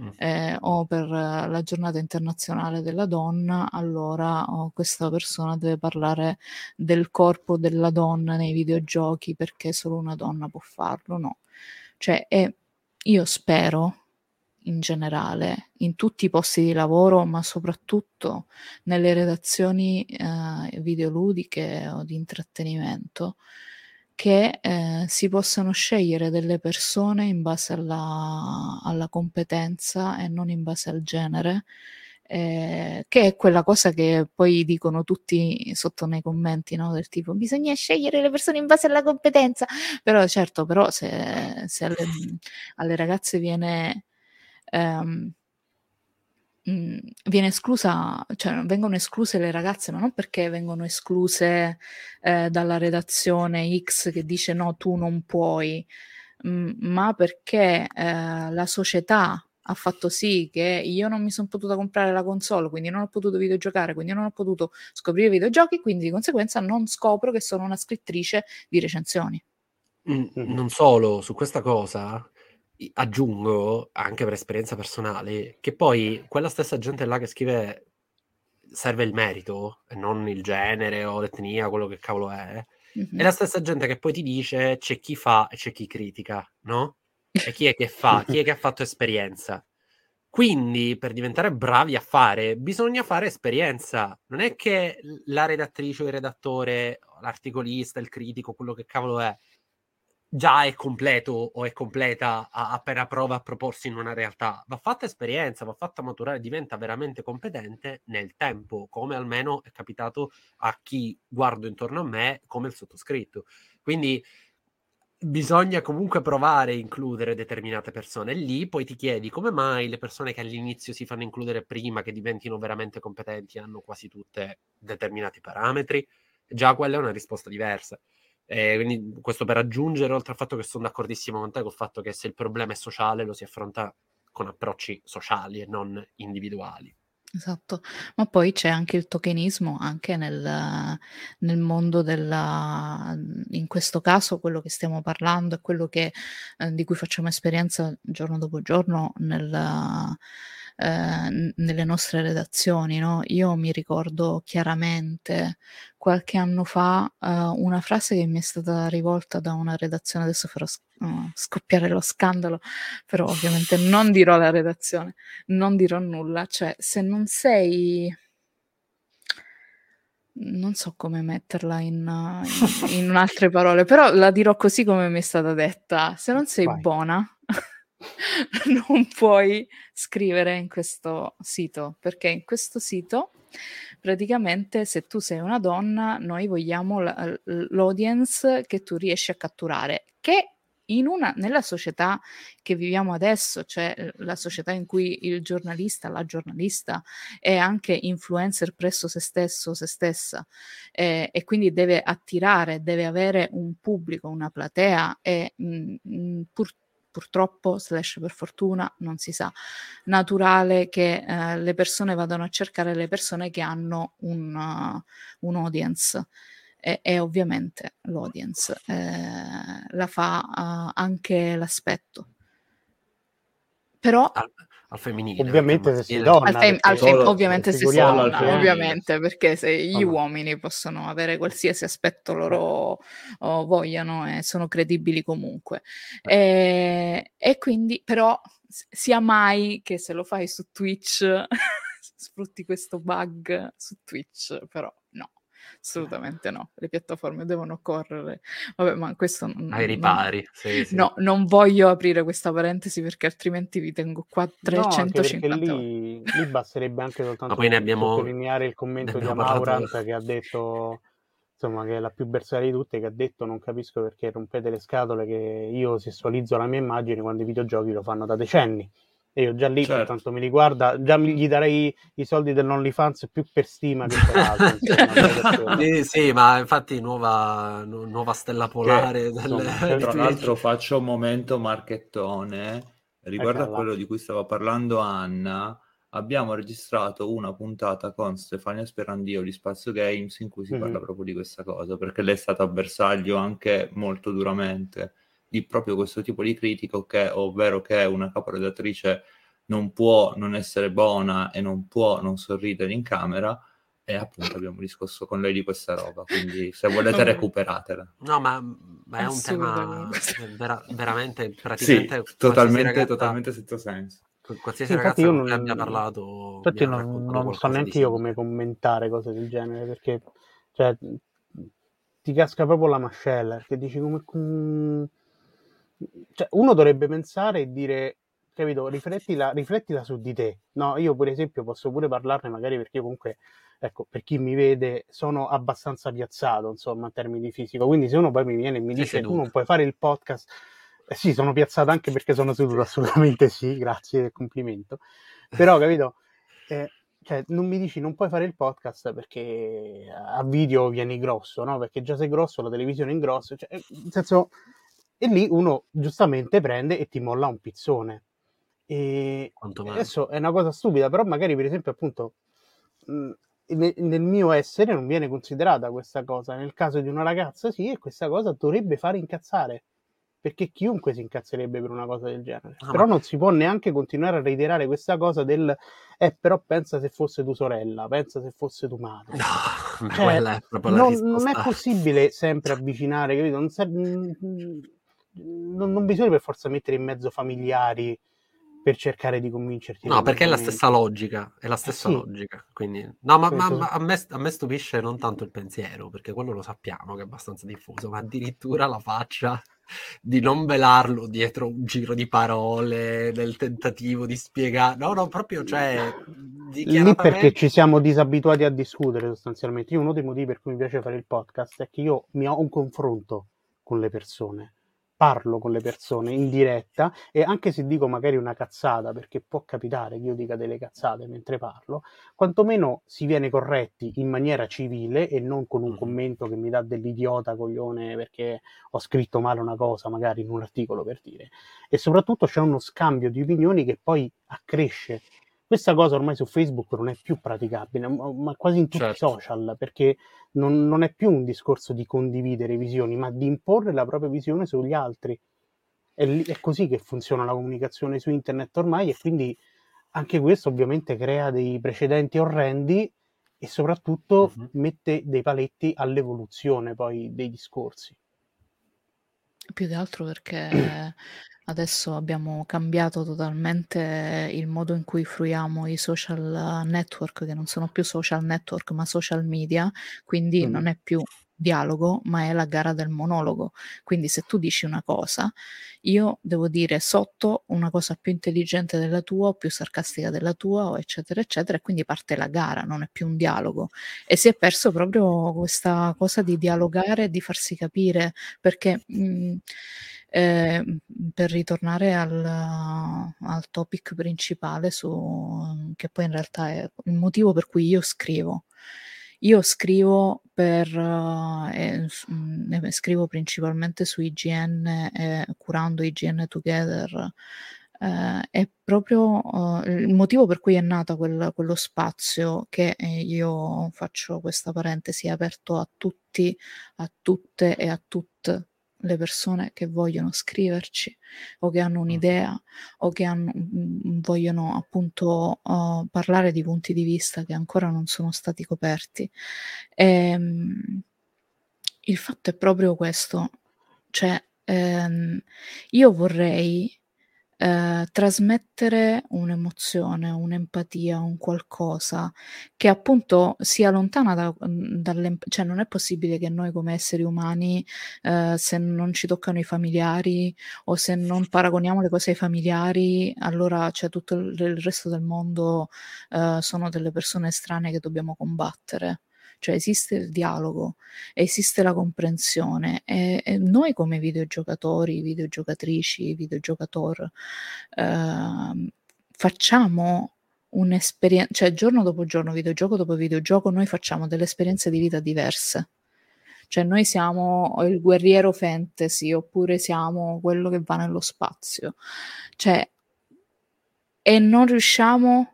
Mm. Eh, o per la giornata internazionale della donna, allora oh, questa persona deve parlare del corpo della donna nei videogiochi perché solo una donna può farlo, no. Cioè, e io spero in generale, in tutti i posti di lavoro, ma soprattutto nelle redazioni eh, videoludiche o di intrattenimento, che eh, si possano scegliere delle persone in base alla, alla competenza e non in base al genere. Eh, che è quella cosa che poi dicono tutti sotto nei commenti, no? del tipo bisogna scegliere le persone in base alla competenza, però certo, però se, se alle, alle, ragazze viene ehm, viene esclusa, cioè vengono escluse le ragazze, ma non perché vengono escluse eh, dalla redazione X che dice no, tu non puoi, mh, ma perché eh, la società ha fatto sì che io non mi sono potuta comprare la console, quindi non ho potuto videogiocare, quindi non ho potuto scoprire videogiochi, quindi di conseguenza non scopro che sono una scrittrice di recensioni. Mm, non solo, su questa cosa aggiungo, anche per esperienza personale, che poi quella stessa gente là che scrive serve il merito e non il genere o l'etnia, quello che cavolo è, mm-hmm. è la stessa gente che poi ti dice c'è chi fa e c'è chi critica, no? E chi è che fa? chi è che ha fatto esperienza? Quindi, per diventare bravi a fare, bisogna fare esperienza. Non è che la redattrice o il redattore, l'articolista, il critico, quello che cavolo è, già è completo o è completa appena prova a proporsi in una realtà. Va fatta esperienza, va fatta maturare, diventa veramente competente nel tempo, come almeno è capitato a chi guardo intorno a me, come il sottoscritto. Quindi bisogna comunque provare a includere determinate persone. Lì poi ti chiedi come mai le persone che all'inizio si fanno includere prima che diventino veramente competenti hanno quasi tutte determinati parametri. Già quella è una risposta diversa. E quindi questo per aggiungere, oltre al fatto che sono d'accordissimo con te, col fatto che se il problema è sociale lo si affronta con approcci sociali e non individuali. Esatto, ma poi c'è anche il tokenismo, anche nel, nel mondo della, in questo caso quello che stiamo parlando è quello che, eh, di cui facciamo esperienza giorno dopo giorno nel, eh, nelle nostre redazioni. No? Io mi ricordo chiaramente qualche anno fa eh, una frase che mi è stata rivolta da una redazione, adesso farò uh, scoppiare lo scandalo, però ovviamente non dirò la redazione, non dirò nulla, cioè se non sei non so come metterla in, in, in, altre parole, però la dirò così come mi è stata detta. Se non sei Vai. buona, non puoi scrivere in questo sito, perché in questo sito praticamente se tu sei una donna, noi vogliamo l'audience che tu riesci a catturare, che una, nella società che viviamo adesso, cioè la società in cui il giornalista, la giornalista è anche influencer presso se stesso, se stessa, eh, e quindi deve attirare, deve avere un pubblico, una platea, e mh, mh, pur, purtroppo, slash per fortuna, non si sa, naturale che eh, le persone vadano a cercare le persone che hanno un, uh, un audience. E, e, ovviamente l'audience eh, la fa uh, anche l'aspetto. Però ah, al femminile. Ovviamente se si donna. Al fem- al fem- ovviamente se si donna, ovviamente, perché se gli oh. uomini possono avere qualsiasi aspetto loro oh, vogliano e sono credibili comunque. E, eh. e quindi, però, sia mai che se lo fai su Twitch sfrutti questo bug su Twitch, però assolutamente no, le piattaforme devono correre. Vabbè, ma questo non... Ai ripari, non, sì, sì. No, non voglio aprire questa parentesi perché altrimenti vi tengo qua 350 no, lì, lì, basterebbe anche soltanto poi ne abbiamo, sottolineare il commento di Amaurant che ha detto insomma che è la più bersaria di tutte che ha detto non capisco perché rompete le scatole che io sessualizzo la mia immagine quando i videogiochi lo fanno da decenni e io già lì, certo. per tanto mi riguarda, già gli darei i soldi dell'OnlyFans più per stima che per altro. insomma, sì, sì, ma infatti nuova, nuova stella polare. Che, delle... insomma, tra l'altro faccio un momento marchettone riguardo ecco a quello di cui stava parlando Anna. Abbiamo registrato una puntata con Stefania Sperandio di Spazio Games in cui si mm-hmm. parla proprio di questa cosa, perché lei è stata a bersaglio anche molto duramente di proprio questo tipo di critico, che, ovvero che una caporedattrice non può non essere buona e non può non sorridere in camera, e appunto abbiamo discusso con lei di questa roba, quindi se volete recuperatela. No, ma, ma è un tema vera, veramente, praticamente... Sì, totalmente, ragazza, totalmente senza senso. Qualsiasi sì, ragazza io non abbia parlato... Infatti non, non so neanche io come commentare cose del genere, perché cioè, ti casca proprio la mascella, perché dici come... Cioè, uno dovrebbe pensare e dire, capito, riflettila, riflettila su di te. No, io per esempio posso pure parlarne magari perché comunque, ecco, per chi mi vede sono abbastanza piazzato, insomma, in termini di fisico, quindi se uno poi mi viene e mi dice tu non puoi fare il podcast, eh sì, sono piazzato anche perché sono seduto, assolutamente sì, grazie del complimento. Però, capito, eh, cioè, non mi dici non puoi fare il podcast perché a video vieni grosso, no? Perché già sei grosso, la televisione è in grosso, cioè, nel senso, e lì uno giustamente prende e ti molla un pizzone. E adesso è una cosa stupida, però magari per esempio appunto mh, nel, mio essere non viene considerata questa cosa, nel caso di una ragazza sì, e questa cosa dovrebbe fare incazzare perché chiunque si incazzerebbe per una cosa del genere. Ah, però ma... non si può neanche continuare a reiterare questa cosa del eh, però pensa se fosse tua sorella, pensa se fosse tua madre. No, cioè, è non, non, è possibile sempre avvicinare, capito? Non, ser- non, non bisogna per forza mettere in mezzo familiari per cercare di convincerti. No, perché è la stessa logica, è la stessa eh sì. logica. Quindi... No, ma, ma, ma a, me, a, me, stupisce non tanto il pensiero, perché quello lo sappiamo che è abbastanza diffuso, ma addirittura la faccia di non velarlo dietro un giro di parole, nel tentativo di spiegare. No, no, proprio, cioè... Lì perché ci siamo disabituati a discutere sostanzialmente. Io uno dei motivi per cui mi piace fare il podcast è che io mi ho un confronto con le persone parlo con le persone in diretta e anche se dico magari una cazzata, perché può capitare che io dica delle cazzate mentre parlo, quantomeno si viene corretti in maniera civile e non con un commento che mi dà dell'idiota coglione perché ho scritto male una cosa, magari in un articolo per dire. E soprattutto c'è uno scambio di opinioni che poi accresce questa cosa ormai su Facebook non è più praticabile, ma quasi in tutti certo. i social, perché non, non, è più un discorso di condividere visioni, ma di imporre la propria visione sugli altri. È, è così che funziona la comunicazione su internet ormai e quindi anche questo ovviamente crea dei precedenti orrendi e soprattutto uh-huh. mette dei paletti all'evoluzione poi dei discorsi. Più che altro perché Adesso abbiamo cambiato totalmente il modo in cui fruiamo i social network, che non sono più social network, ma social media, quindi mm. non è più dialogo, ma è la gara del monologo. Quindi se tu dici una cosa, io devo dire sotto una cosa più intelligente della tua o più sarcastica della tua, eccetera, eccetera, e quindi parte la gara, non è più un dialogo. E si è perso proprio questa cosa di dialogare di farsi capire, perché mh, mm, eh, per ritornare al, al topic principale, su, che poi in realtà è il motivo per cui io scrivo. Io scrivo per, eh, eh, scrivo principalmente su IGN, eh, curando IGN Together, eh, è proprio uh, il motivo per cui è nato quel, quello spazio che eh, io faccio questa parentesi aperto a tutti, a tutte e a tutte le persone che vogliono scriverci o che hanno un'idea o che hanno, mm, vogliono appunto uh, parlare di punti di vista che ancora non sono stati coperti. E, ehm, il fatto è proprio questo, cioè ehm, io vorrei eh, trasmettere un'emozione, un'empatia, un qualcosa che appunto sia lontana da, dalle... cioè non è possibile che noi come esseri umani, eh, se non ci toccano i familiari o se non paragoniamo le cose ai familiari, allora cioè, tutto il, il resto del mondo eh, sono delle persone strane che dobbiamo combattere cioè esiste il dialogo, esiste la comprensione e, e noi come videogiocatori, videogiocatrici, videogiocatori eh, facciamo un'esperienza, cioè giorno dopo giorno, videogioco dopo videogioco, noi facciamo delle esperienze di vita diverse. Cioè noi siamo il guerriero fantasy oppure siamo quello che va nello spazio. Cioè, e non riusciamo,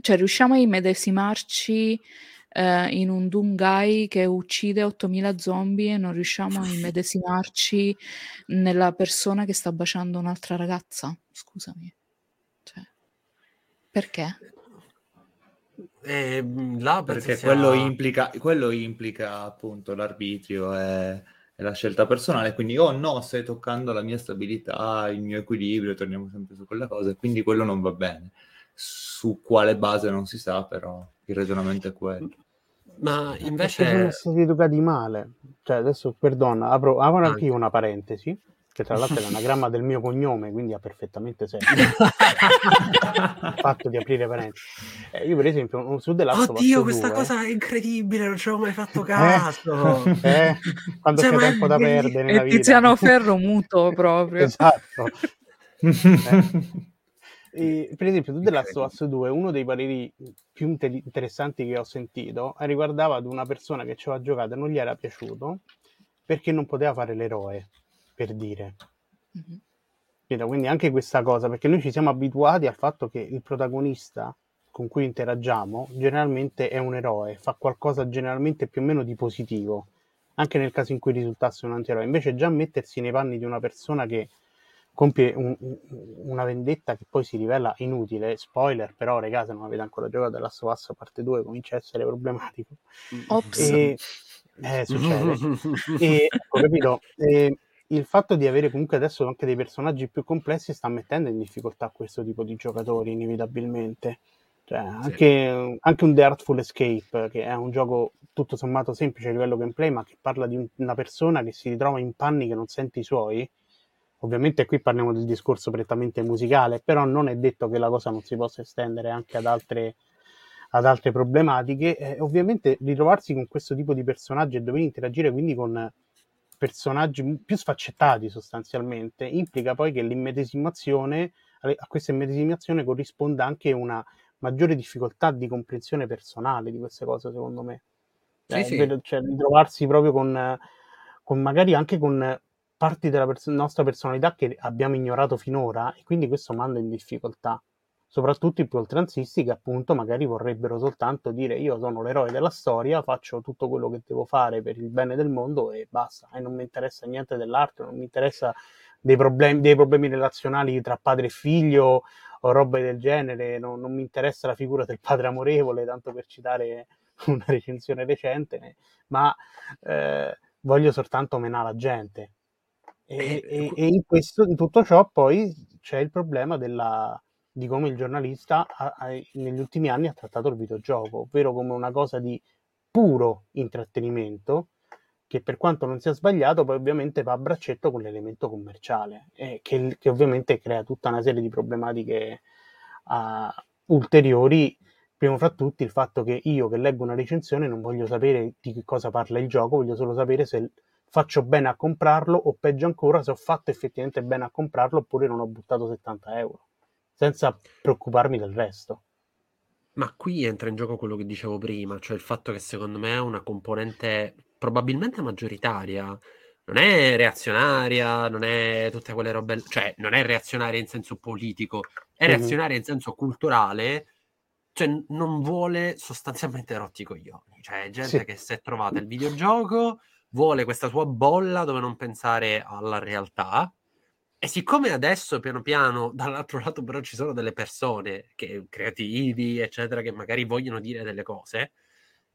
cioè riusciamo a immedesimarci eh, in un Doomguy che uccide 8000 zombie e non riusciamo a immedesimarci nella persona che sta baciando un'altra ragazza? Scusami. Cioè, perché? Eh, là perché sia... quello, implica, quello implica appunto l'arbitrio e, e, la scelta personale, quindi oh no, stai toccando la mia stabilità, il mio equilibrio, torniamo sempre su quella cosa, quindi quello non va bene. Su quale base non si sa, però il ragionamento è quello. Ma invece... Sono stati educati male. Cioè, adesso, perdona, apro, apro anche io una parentesi che tra l'altro è l'anagramma del mio cognome, quindi ha perfettamente senso. il fatto di aprire parentesi. Eh, io, per esempio, su The Last Oddio, questa 2, cosa è incredibile, non ci avevo mai fatto eh, caso. Eh, eh, quando cioè, c'è tempo da perdere nella vita. Tiziano Ferro muto proprio. esatto. Eh. E, per esempio, su The Last of Us 2, uno dei pareri più inter- interessanti che ho sentito riguardava ad una persona che ci aveva giocato e non gli era piaciuto perché non poteva fare l'eroe per dire. Mm-hmm. Quindi anche questa cosa, perché noi ci siamo abituati al fatto che il protagonista con cui interagiamo generalmente è un eroe, fa qualcosa generalmente più o meno di positivo, anche nel caso in cui risultasse un antieroe. Invece già mettersi nei panni di una persona che compie un, un, una vendetta che poi si rivela inutile, spoiler, però ragazzi se non avete ancora giocato la sua parte 2 comincia a essere problematico. Ops. E, eh, succede. e, ho capito, e, il fatto di avere comunque adesso anche dei personaggi più complessi sta mettendo in difficoltà questo tipo di giocatori inevitabilmente. Cioè, anche, sì. anche, un The Artful Escape, che è un gioco tutto sommato semplice a livello gameplay, ma che parla di un, una persona che si ritrova in panni che non sente i suoi. Ovviamente qui parliamo del discorso prettamente musicale, però non è detto che la cosa non si possa estendere anche ad altre, ad altre problematiche. Eh, ovviamente ritrovarsi con questo tipo di personaggi e dover interagire quindi con personaggi più sfaccettati sostanzialmente, implica poi che l'immedesimazione, a questa immedesimazione corrisponda anche una maggiore difficoltà di comprensione personale di queste cose, secondo me. Sì, eh, sì. Cioè, di trovarsi proprio con, con, magari anche con parti della pers- nostra personalità che abbiamo ignorato finora e quindi questo manda in difficoltà soprattutto i più oltranzisti che appunto magari vorrebbero soltanto dire io sono l'eroe della storia, faccio tutto quello che devo fare per il bene del mondo e basta, e non mi interessa niente dell'arte, non mi interessa dei problemi, dei problemi relazionali tra padre e figlio o robe del genere, non, non mi interessa la figura del padre amorevole, tanto per citare una recensione recente, ma eh, voglio soltanto menare la gente. E, eh, e, e in, questo, in tutto ciò poi c'è il problema della, di come il giornalista ha, ha, negli ultimi anni ha trattato il videogioco, ovvero come una cosa di puro intrattenimento che per quanto non sia sbagliato poi ovviamente va a braccetto con l'elemento commerciale eh, che, che, ovviamente crea tutta una serie di problematiche uh, ulteriori. Primo fra tutti il fatto che io che leggo una recensione non voglio sapere di che cosa parla il gioco voglio solo sapere se faccio bene a comprarlo o peggio ancora se ho fatto effettivamente bene a comprarlo oppure non ho buttato 70 euro senza preoccuparmi del resto. Ma qui entra in gioco quello che dicevo prima, cioè il fatto che secondo me è una componente probabilmente maggioritaria, non è reazionaria, non è tutte quelle robe, cioè non è reazionaria in senso politico, è reazionaria mm-hmm. in senso culturale, cioè non vuole sostanzialmente rotti i coglioni, cioè gente sì. che si è trovata il videogioco, vuole questa sua bolla dove non pensare alla realtà, e siccome adesso piano piano dall'altro lato però ci sono delle persone che, creativi, eccetera, che magari vogliono dire delle cose,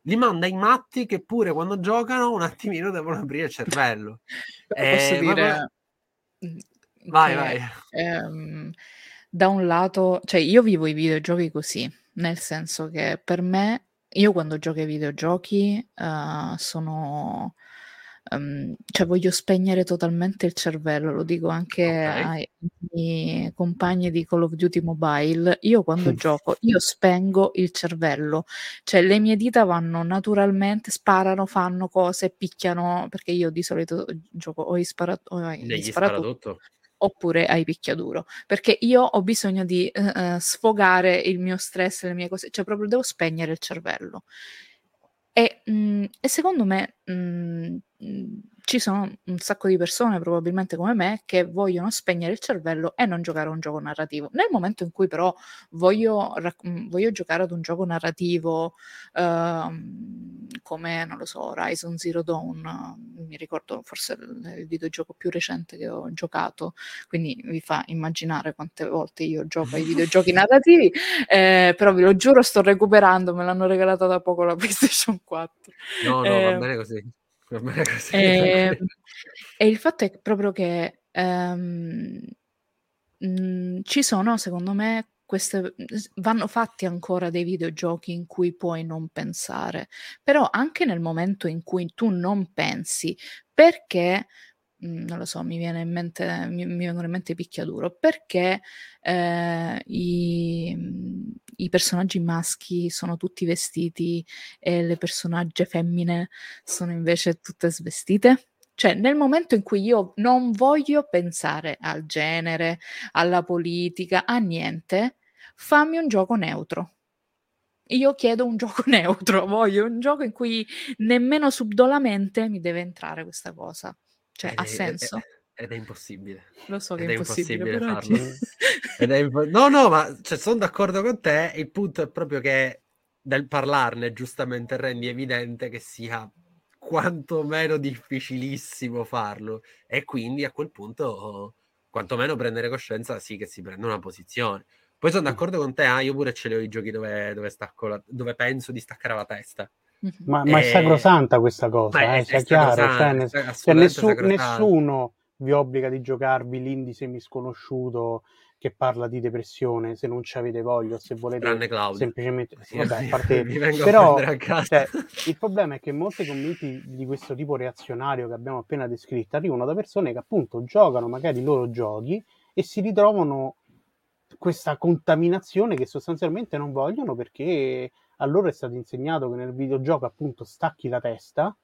li manda i matti che pure quando giocano un attimino devono aprire il cervello. eh, posso dire... Vai, vai. Ehm, da un lato, cioè io vivo i videogiochi così, nel senso che per me, io quando gioco ai videogiochi uh, sono um, cioè voglio spegnere totalmente il cervello, lo dico anche okay. ai miei compagni di Call of Duty Mobile, io quando gioco, io spengo il cervello, cioè le mie dita vanno naturalmente, sparano, fanno cose, picchiano, perché io di solito gioco o i sparato, sparatutto. oppure ai picchiaduro. Perché io ho bisogno di uh, sfogare il mio stress le mie cose cioè proprio devo spegnere il cervello. E, mhmm, e secondo me, mhmm, mhmm ci sono un sacco di persone, probabilmente come me, che vogliono spegnere il cervello e non giocare a un gioco narrativo. Nel momento in cui però voglio, rac- voglio giocare ad un gioco narrativo uh, come, non lo so, Horizon Zero Dawn, mi ricordo forse il, il, videogioco più recente che ho giocato, quindi vi fa immaginare quante volte io gioco ai videogiochi narrativi, eh, però vi lo giuro sto recuperando, me l'hanno regalata da poco la PlayStation 4. No, no, eh, va bene così. E, ehm, e, il fatto è proprio che um, mh, ci sono, secondo me, queste, vanno fatti ancora dei videogiochi in cui puoi non pensare, però anche nel momento in cui tu non pensi, perché mhmm, non lo so, mi viene in mente, mi, mi vengono in mente picchiaduro, perché eh, i, mhmm, i, personaggi maschi sono tutti vestiti e le personaggi femmine sono invece tutte svestite? Cioè, nel momento in cui io non voglio pensare al genere, alla politica, a niente, fammi un gioco neutro. Io chiedo un gioco neutro, voglio un gioco in cui nemmeno subdolamente mi deve entrare questa cosa. Cioè, ed ha senso? È, ed è impossibile. Lo so che è impossibile, impossibile farlo. ed impo- no, no, ma cioè, sono d'accordo con te. Il punto è proprio che nel parlarne, giustamente, rendi evidente che sia quantomeno difficilissimo farlo. E quindi a quel punto, quantomeno prendere coscienza, sì che si prende una posizione. Poi sono d'accordo con te, ah, io pure ce li ho i giochi dove, dove, la, dove penso di staccare la testa. Ma, ma, è eh, sacrosanta questa cosa, eh, sia chiaro. Cioè, ne, cioè nessu, nessuno vi obbliga di giocarvi l'indie semisconosciuto che parla di depressione se non ci avete voglia, se volete semplicemente... Sì, vabbè, parte... Però cioè, il problema è che molte commenti di questo tipo reazionario che abbiamo appena descritto arrivano da persone che appunto giocano magari i loro giochi e si ritrovano questa contaminazione che sostanzialmente non vogliono perché a loro è stato insegnato che nel videogioco appunto stacchi la testa,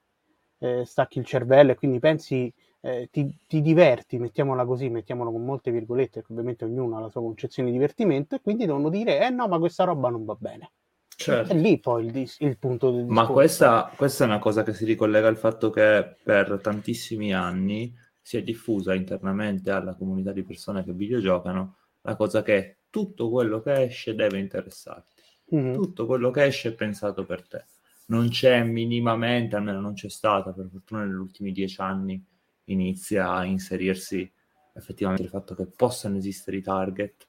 eh, stacchi il cervello e quindi pensi, eh, ti, ti, diverti, mettiamola così, mettiamolo con molte virgolette, che ovviamente ognuno ha la sua concezione di divertimento e quindi devono dire, eh no, ma questa roba non va bene. Certo. È lì poi il, il punto del Ma questa, questa, è una cosa che si ricollega al fatto che per tantissimi anni si è diffusa internamente alla comunità di persone che videogiocano la cosa che tutto quello che esce deve interessarti. Mm-hmm. Tutto quello che esce è pensato per te. Non c'è minimamente, almeno non c'è stata, per fortuna negli ultimi dieci anni inizia a inserirsi effettivamente il fatto che possano esistere i target,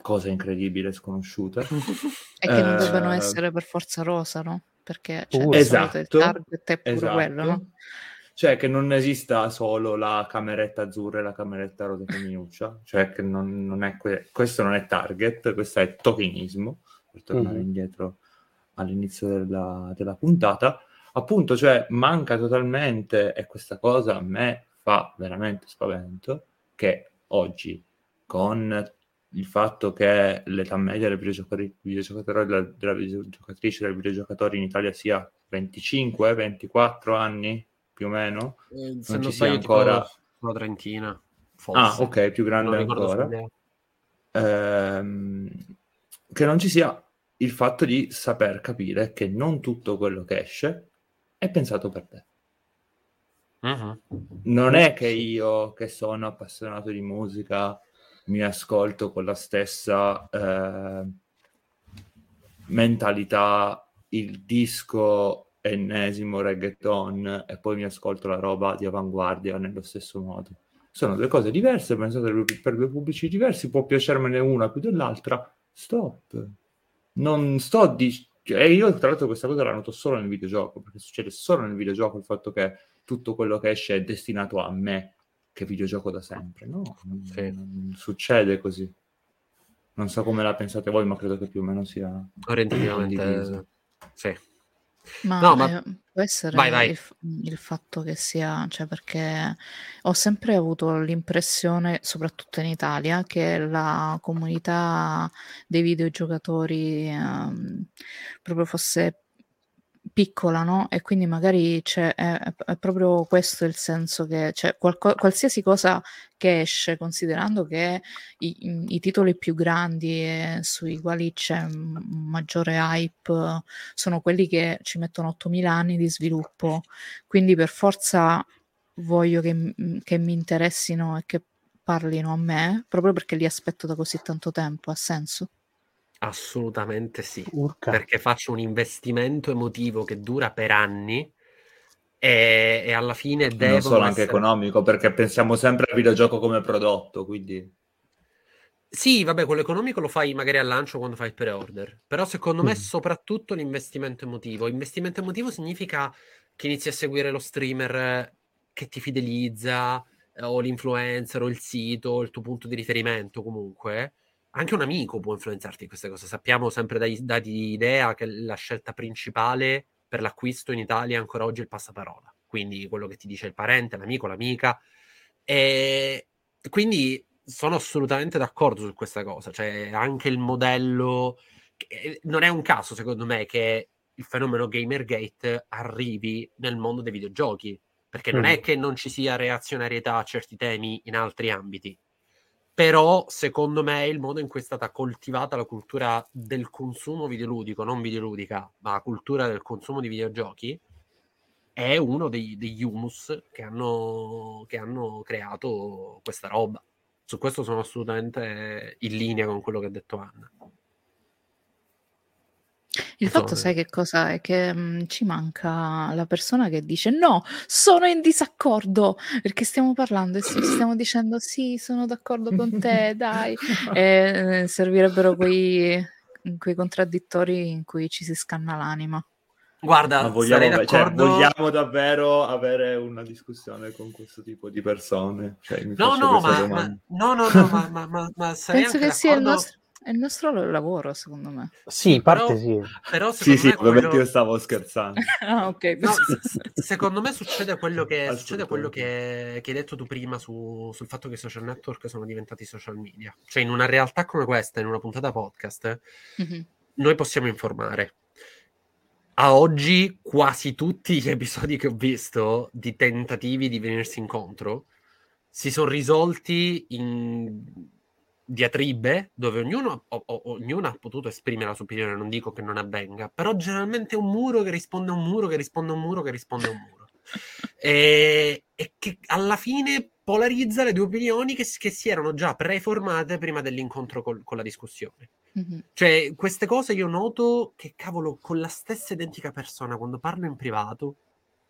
cosa incredibile, sconosciuta. e che non debbano eh, essere per forza rosa, no? Perché cioè, esatto, il target è pure esatto. quello, no? Cioè che non esista solo la cameretta azzurra e la cameretta rosa femminuccia, cioè che non, non è que- questo non è target, questo è tokenismo, per tornare mm-hmm. indietro all'inizio della, della puntata. Appunto, cioè manca totalmente, e questa cosa a me fa veramente spavento, che oggi con il fatto che l'età media del videogiocatore, videogiocatore della, della videogiocatrice del videogiocatore in Italia sia 25-24 anni, più o meno. Eh, se non, non ci sia ancora una trentina. Forse. Ah, ok, più grande ancora. Ehm, che non ci sia il fatto di saper capire che non tutto quello che esce è pensato per te. Uh-huh. Non è che io, che sono appassionato di musica, mi ascolto con la stessa eh, mentalità il disco ennesimo reggaeton e poi mi ascolto la roba di avanguardia nello stesso modo. Sono due cose diverse, pensate per due pubblici diversi, può piacermene una più dell'altra. Stop. Non sto di... E io tra l'altro questa cosa la noto solo nel videogioco, perché succede solo nel videogioco il fatto che tutto quello che esce è destinato a me, che videogioco da sempre. No, non, sì. non succede così. Non so come la pensate voi, ma credo che più o meno sia orientativamente sì. Ma, no, ma... Eh, può essere vai, vai. Il, il, fatto che sia, cioè perché ho sempre avuto l'impressione, soprattutto in Italia, che la comunità dei videogiocatori ehm, proprio fosse piccola, no? E quindi magari c'è, è, è proprio questo il senso che c'è qualco, qualsiasi cosa che esce, considerando che i, i titoli più grandi e sui quali c'è maggiore hype sono quelli che ci mettono 8000 anni di sviluppo, quindi per forza voglio che, che mi interessino e che parlino a me, proprio perché li aspetto da così tanto tempo, ha senso? Assolutamente sì, Urca. perché faccio un investimento emotivo che dura per anni e, e alla fine devo... Non solo essere... anche economico, perché pensiamo sempre al videogioco come prodotto, quindi... Sì, vabbè, quello economico lo fai magari al lancio quando fai il pre-order, però secondo mm. me soprattutto l'investimento emotivo. Investimento emotivo significa che inizi a seguire lo streamer che ti fidelizza, o l'influencer, o il sito, o il tuo punto di riferimento comunque, anche un amico può influenzarti in queste cose. Sappiamo sempre dai dati di idea che la scelta principale per l'acquisto in Italia ancora oggi è il passaparola. Quindi quello che ti dice il parente, l'amico, l'amica. E quindi sono assolutamente d'accordo su questa cosa. Cioè, anche il modello. Non è un caso, secondo me, che il fenomeno Gamergate arrivi nel mondo dei videogiochi. Perché non mm. è che non ci sia reazionarietà a certi temi in altri ambiti però secondo me il modo in cui è stata coltivata la cultura del consumo videoludico, non videoludica, ma la cultura del consumo di videogiochi, è uno dei, degli humus che hanno, che hanno creato questa roba. Su questo sono assolutamente in linea con quello che ha detto Anna. Il fatto, sai che cosa è? Che mh, mhmm, ci manca la persona che dice no, sono in disaccordo perché stiamo parlando e stiamo dicendo sì, sono d'accordo con te, dai. E, eh, servirebbero quei, quei contraddittori in cui ci si scanna l'anima. Guarda, Ma vogliamo, cioè, vogliamo davvero avere una discussione con questo tipo di persone? Cioè, no, no ma, ma, no, no, no, ma, ma, ma, ma Penso che sia il nostro è il nostro lavoro, secondo me. Sì, in parte però, sì. Però sì, sì, quello... ovviamente io stavo scherzando. ah, ok. No, secondo me succede quello che, succede quello che, che hai detto tu prima su, sul fatto che i social network sono diventati social media. Cioè, in una realtà come questa, in una puntata podcast, mm-hmm. noi possiamo informare. A oggi quasi tutti gli episodi che ho visto di tentativi di venirsi incontro si sono risolti in diatribe dove ognuno, o, o, ognuno, ha potuto esprimere la sua opinione, non dico che non avvenga, però generalmente è un muro che risponde a un muro, che risponde a un muro, che risponde a un muro. e, e, che alla fine polarizza le due opinioni che, che si erano già preformate prima dell'incontro col, con la discussione. Mm-hmm. Cioè, queste cose io noto che, cavolo, con la stessa identica persona, quando parlo in privato,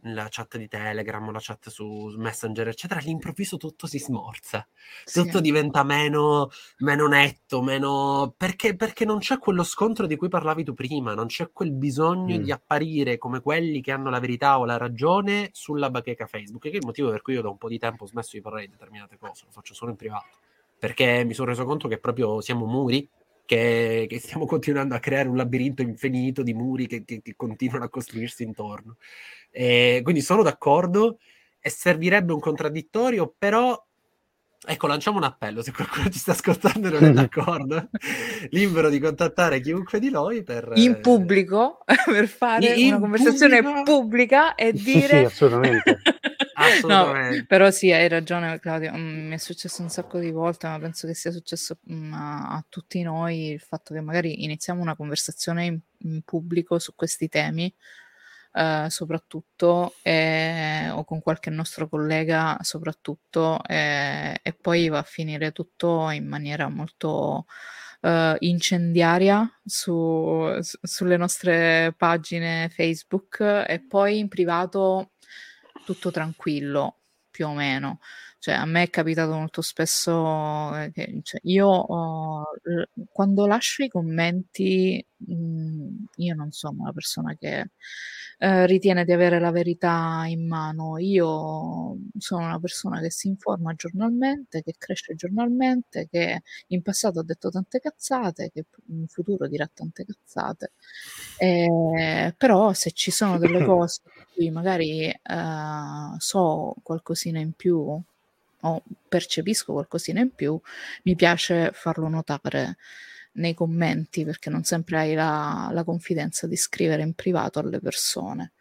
la chat di Telegram, la chat su Messenger, eccetera, all'improvviso tutto si smorza, sì. tutto diventa meno, meno netto, meno... Perché, perché, non c'è quello scontro di cui parlavi tu prima, non c'è quel bisogno mm. di apparire come quelli che hanno la verità o la ragione sulla bacheca Facebook, che è il motivo per cui io da un po' di tempo ho smesso di parlare di determinate cose, lo faccio solo in privato, perché mi sono reso conto che proprio siamo muri che, che, stiamo continuando a creare un labirinto infinito di muri che, che, che continuano a costruirsi intorno. E quindi sono d'accordo. E servirebbe un contraddittorio, però ecco, lanciamo un appello, se qualcuno ci sta ascoltando e non è d'accordo, libero di contattare chiunque di noi per... In pubblico, per fare in una conversazione pubblico... pubblica e dire... Sì, sì assolutamente. Assolutamente. No, però sì, hai ragione Claudio, mm, mi è successo un sacco di volte, ma penso che sia successo mm, a, a, tutti noi il fatto che magari iniziamo una conversazione in, in pubblico su questi temi, eh, soprattutto, eh, o con qualche nostro collega soprattutto, eh, e poi va a finire tutto in maniera molto... Uh, incendiaria su, su, sulle nostre pagine Facebook e poi in privato tutto tranquillo, più o meno. Cioè, a me è capitato molto spesso eh, che cioè, io oh, quando lascio i commenti, mh, mhmm, io non sono una persona che eh, ritiene di avere la verità in mano. Io sono una persona che si informa giornalmente, che cresce giornalmente, che in passato ha detto tante cazzate, che in futuro dirà tante cazzate. Eh, però se ci sono delle cose magari eh, so qualcosina in più o percepisco qualcosina in più, mi piace farlo notare nei commenti perché non sempre hai la, la confidenza di scrivere in privato alle persone.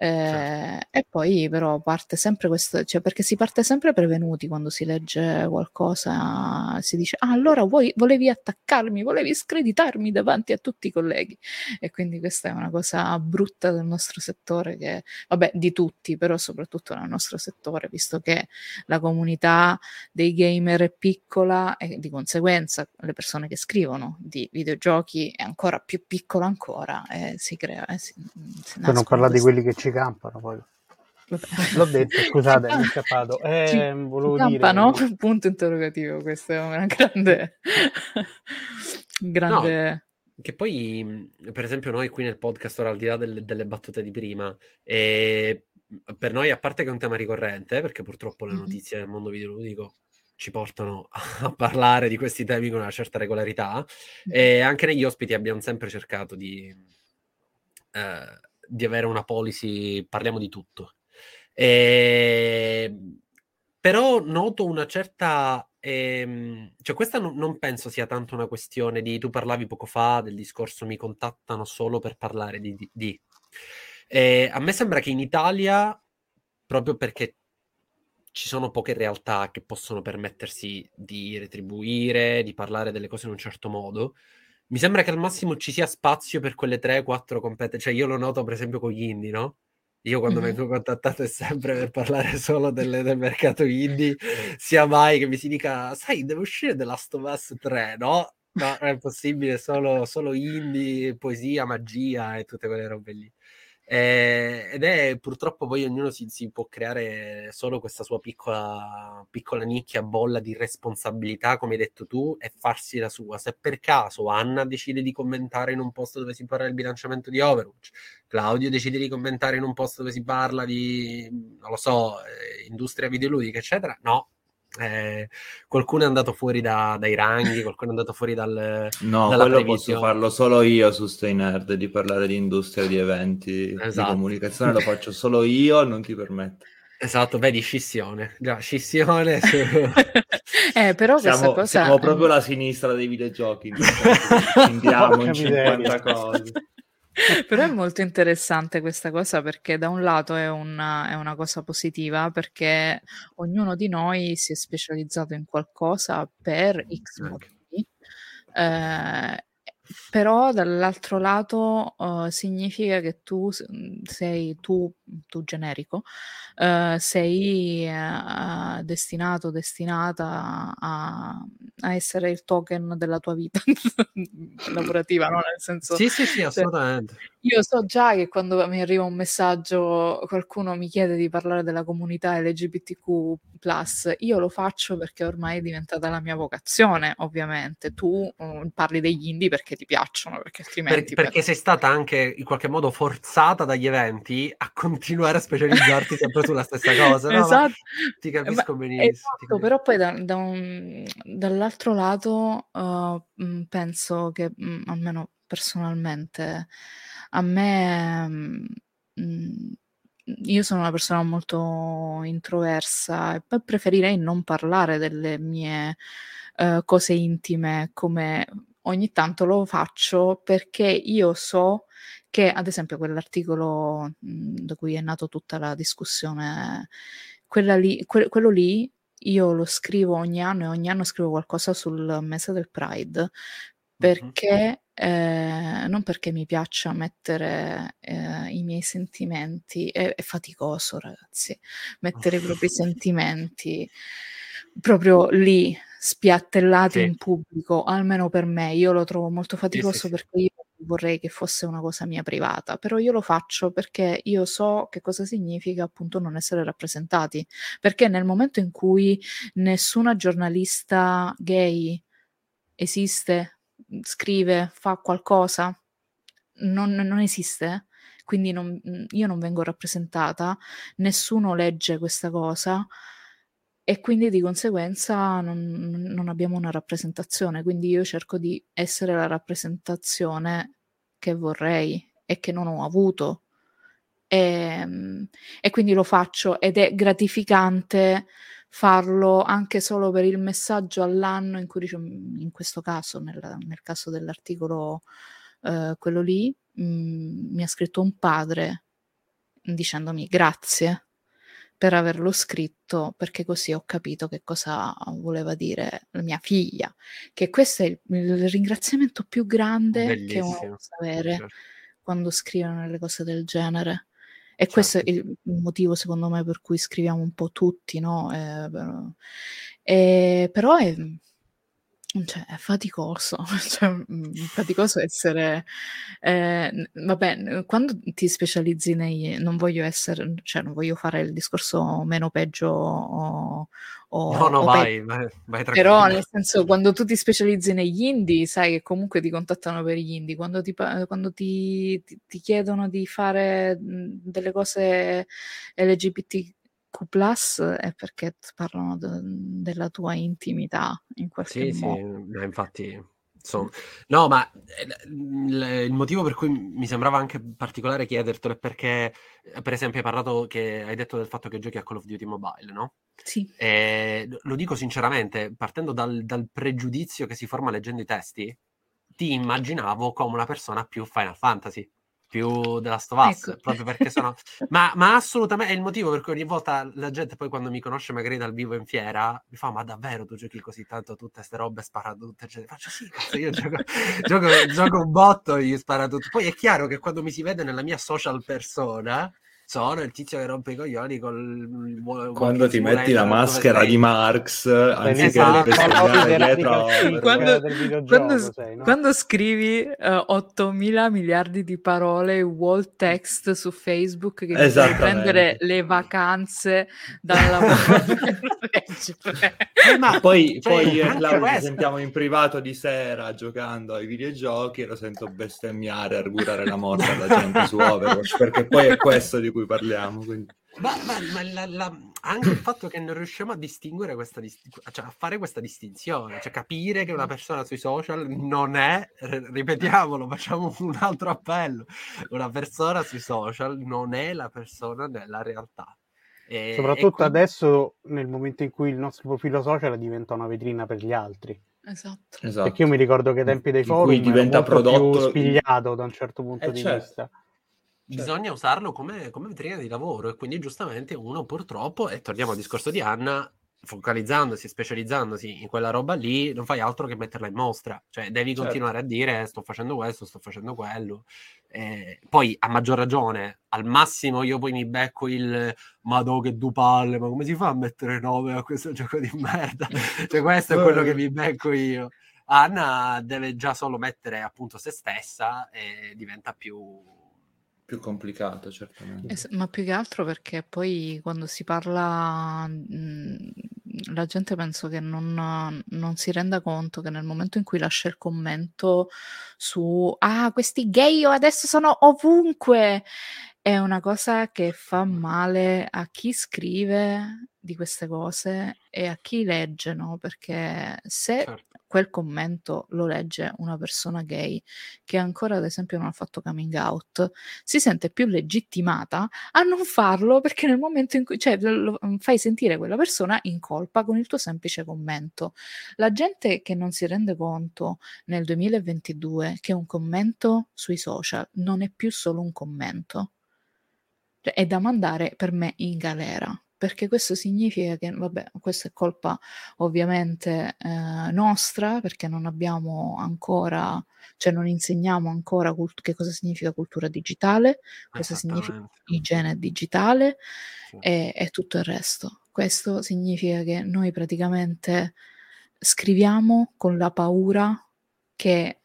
Certo. Eh, e poi però parte sempre questo, cioè perché si parte sempre prevenuti quando si legge qualcosa, si dice ah allora vuoi, volevi attaccarmi, volevi screditarmi davanti a tutti i colleghi e quindi questa è una cosa brutta del nostro settore che, vabbè di tutti, però soprattutto nel nostro settore, visto che la comunità dei gamer è piccola e di conseguenza le persone che scrivono di videogiochi è ancora più piccola ancora e si crea... Eh, si, si per non parlare di quelli che ci campano poi. L'ho detto, scusate, mi è scappato. Eh, ci, volevo ci campano? Dire... Punto interrogativo, questa è una grande... grande... No. Che poi, per esempio, noi qui nel podcast, ora al di là delle, delle battute di prima, e per noi, a parte che è un tema ricorrente, perché purtroppo le notizie del mondo videoludico ci portano a parlare di questi temi con una certa regolarità e anche negli ospiti abbiamo sempre cercato di, eh, di avere una policy, parliamo di tutto. E, però noto una certa... Ehm, cioè questa non, non penso sia tanto una questione di... Tu parlavi poco fa del discorso mi contattano solo per parlare di... di, di. Eh, a me sembra che in Italia, proprio perché ci sono poche realtà che possono permettersi di retribuire, di parlare delle cose in un certo modo. Mi sembra che al massimo ci sia spazio per quelle 3-4 competenze. Cioè, io lo noto per esempio con gli indie, no? Io quando mm-hmm. vengo contattato è sempre per parlare solo del, del, mercato indie, sia mai che mi si dica, sai, deve uscire The Last of Us 3, no? No, è possibile, solo, solo indie, poesia, magia e tutte quelle robe lì. Eh, ed è purtroppo poi ognuno si, si, può creare solo questa sua piccola, piccola nicchia, bolla di responsabilità, come hai detto tu, e farsi la sua. Se per caso Anna decide di commentare in un posto dove si parla del bilanciamento di Overwatch, Claudio decide di commentare in un posto dove si parla di, non lo so, eh, industria videoludica, eccetera, no, eh, qualcuno è andato fuori da, dai ranghi, qualcuno è andato fuori dal. No, quello previsione. posso farlo solo io su Stay Nerd di parlare di industria, di eventi, esatto. di comunicazione, lo faccio solo io, non ti permetto. Esatto, vedi, scissione. Già, scissione. Su... eh, però siamo, cosa... siamo proprio la sinistra dei videogiochi. Andiamo in 50 cose. Però è molto interessante questa cosa perché da un lato è una, è una, cosa positiva perché ognuno di noi si è specializzato in qualcosa per X motivi. Eh, però dall'altro lato uh, significa che tu sei tu, tu generico, uh, sei uh, destinato, destinata a, a, essere il token della tua vita lavorativa, no? Nel senso, sì, sì, sì, assolutamente. Io so già che quando mi arriva un messaggio, qualcuno mi chiede di parlare della comunità LGBTQ, io lo faccio perché ormai è diventata la mia vocazione, ovviamente. Tu um, parli degli indie perché ti piacciono, perché altrimenti. Per, perché per... sei stata anche in qualche modo forzata dagli eventi a continuare a specializzarti sempre sulla stessa cosa. No? Esatto. Ti capisco Ma, benissimo. Esatto, però poi da, da un, dall'altro lato uh, penso che mh, almeno personalmente a me mh, mhmm, io sono una persona molto introversa e poi preferirei non parlare delle mie uh, cose intime come ogni tanto lo faccio perché io so che ad esempio quell'articolo mh, da cui è nata tutta la discussione, lì, que- quello lì io lo scrivo ogni anno e ogni anno scrivo qualcosa sul mese del Pride perché eh, non perché mi piaccia mettere eh, i miei sentimenti, è, è, faticoso ragazzi, mettere i propri sentimenti proprio lì, spiattellati sì. in pubblico, almeno per me, io lo trovo molto faticoso sì, perché io vorrei che fosse una cosa mia privata, però io lo faccio perché io so che cosa significa appunto non essere rappresentati, perché nel momento in cui nessuna giornalista gay esiste scrive, fa qualcosa, non, non esiste. Quindi non, io non vengo rappresentata, nessuno legge questa cosa e quindi di conseguenza non, non, abbiamo una rappresentazione. Quindi io cerco di essere la rappresentazione che vorrei e che non ho avuto. E, ehm, e quindi lo faccio ed è gratificante farlo anche solo per il messaggio all'anno in cui in questo caso, nel, nel caso dell'articolo eh, quello lì, mh, mm, mi ha scritto un padre dicendomi grazie per averlo scritto perché così ho capito che cosa voleva dire la mia figlia che questo è il, il ringraziamento più grande Bellissimo. che uno può avere certo. quando scrivono delle cose del genere e certo. questo è il motivo, secondo me, per cui scriviamo un po' tutti, no? Eh, però, eh, però è, cioè, è faticoso, cioè, mhmm, faticoso essere... Eh, vabbè, quando ti specializzi nei... non voglio essere... cioè non voglio fare il discorso meno peggio o... o no, no, o vai, vai, vai Però nel senso, quando tu ti specializzi negli indie, sai che comunque ti contattano per gli indie. Quando ti, quando ti, ti, ti chiedono di fare delle cose LGBT Q è perché parlano de- della tua intimità in qualche sì, modo. Sì, infatti Insomma, no, ma eh, il motivo per cui mi sembrava anche particolare chiedertelo è perché, eh, per esempio, hai parlato che hai detto del fatto che giochi a Call of Duty Mobile, no? Sì. E lo dico sinceramente, partendo dal, dal pregiudizio che si forma leggendo i testi, ti immaginavo come una persona più Final Fantasy più della Us, ecco. proprio perché sono... ma, ma, assolutamente è il motivo per cui ogni volta la gente poi quando mi conosce magari dal vivo in fiera mi fa ma davvero tu giochi così tanto tutte queste robe spara tutte eccetera. faccio sì cazzo io gioco, gioco, gioco un botto e gli spara tutto poi è chiaro che quando mi si vede nella mia social persona sono il tizio che rompe i coglioni col quando ti metti la maschera di Marx anziché esatto. dietro quando, quando, sei, no? quando scrivi uh, eh, 8000 miliardi di parole wall text su Facebook che devi prendere le vacanze dal lavoro. Eh, ma poi, cioè, poi eh, la sentiamo in privato di sera giocando ai videogiochi e lo sento bestemmiare argurare la morte alla gente su Overwatch perché poi è questo di cui cui parliamo. Quindi. Ma, ma, ma la, la, anche il fatto che non riusciamo a distinguere questa cioè a fare questa distinzione, cioè capire che una persona sui social non è, ripetiamolo, facciamo un altro appello, una persona sui social non è la persona nella realtà. E, Soprattutto e quindi... adesso, nel momento in cui il nostro profilo social diventa una vetrina per gli altri. Esatto. esatto. Perché io mi ricordo che ai tempi dei forum diventa prodotto spigliato da un certo punto eh, di certo. vista. Bisogna usarlo come, come vetrina di lavoro e quindi giustamente uno purtroppo, e torniamo al discorso di Anna, focalizzandosi, specializzandosi in quella roba lì, non fai altro che metterla in mostra. Cioè, devi certo. continuare a dire sto facendo questo, sto facendo quello. Eh, poi, a maggior ragione, al massimo io poi mi becco il Madò che du palle, ma come si fa a mettere nome a questo gioco di merda? cioè, questo è quello che mi becco io. Anna deve già solo mettere appunto se stessa e diventa più più complicato, certamente. Es- ma più che altro perché poi quando si parla, mh, la gente penso che non, non, si renda conto che nel momento in cui lascia il commento su ah, questi gay adesso sono ovunque, è una cosa che fa male a chi scrive di queste cose e a chi legge, no? Perché se certo quel commento lo legge una persona gay che ancora ad esempio non ha fatto coming out, si sente più legittimata a non farlo perché nel momento in cui cioè, lo, mm, fai sentire quella persona in colpa con il tuo semplice commento. La gente che non si rende conto nel 2022 che un commento sui social non è più solo un commento, cioè, è da mandare per me in galera perché questo significa che, vabbè, questa è colpa ovviamente eh, nostra, perché non abbiamo ancora, cioè non insegniamo ancora cult- che cosa significa cultura digitale, cosa significa igiene digitale sì. e, e tutto il resto. Questo significa che noi praticamente scriviamo con la paura che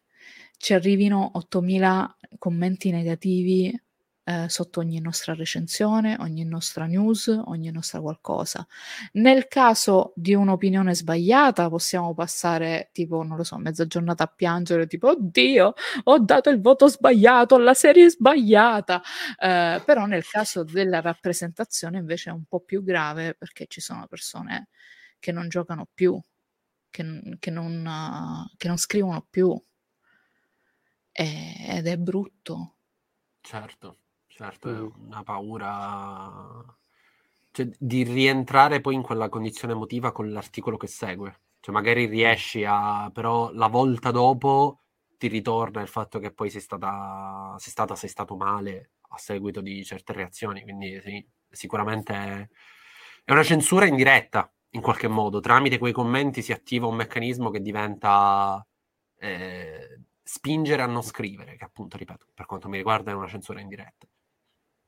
ci arrivino 8000 commenti negativi eh, sotto ogni nostra recensione, ogni nostra news, ogni nostra qualcosa. Nel caso di un'opinione sbagliata possiamo passare tipo, non lo so, mezza giornata a piangere, tipo, oddio, ho dato il voto sbagliato alla serie sbagliata. Eh, però nel caso della rappresentazione invece è un po' più grave perché ci sono persone che non giocano più, che, che, non, uh, che non scrivono più. ed è brutto. Certo. Certo, è una paura cioè, di rientrare poi in quella condizione emotiva con l'articolo che segue. Cioè, magari riesci a, però la volta dopo ti ritorna il fatto che poi sei stata, sei stata, sei stato male a seguito di certe reazioni. Quindi sì, sicuramente è una censura indiretta in qualche modo. Tramite quei commenti si attiva un meccanismo che diventa eh, spingere a non scrivere, che appunto, ripeto, per quanto mi riguarda è una censura indiretta.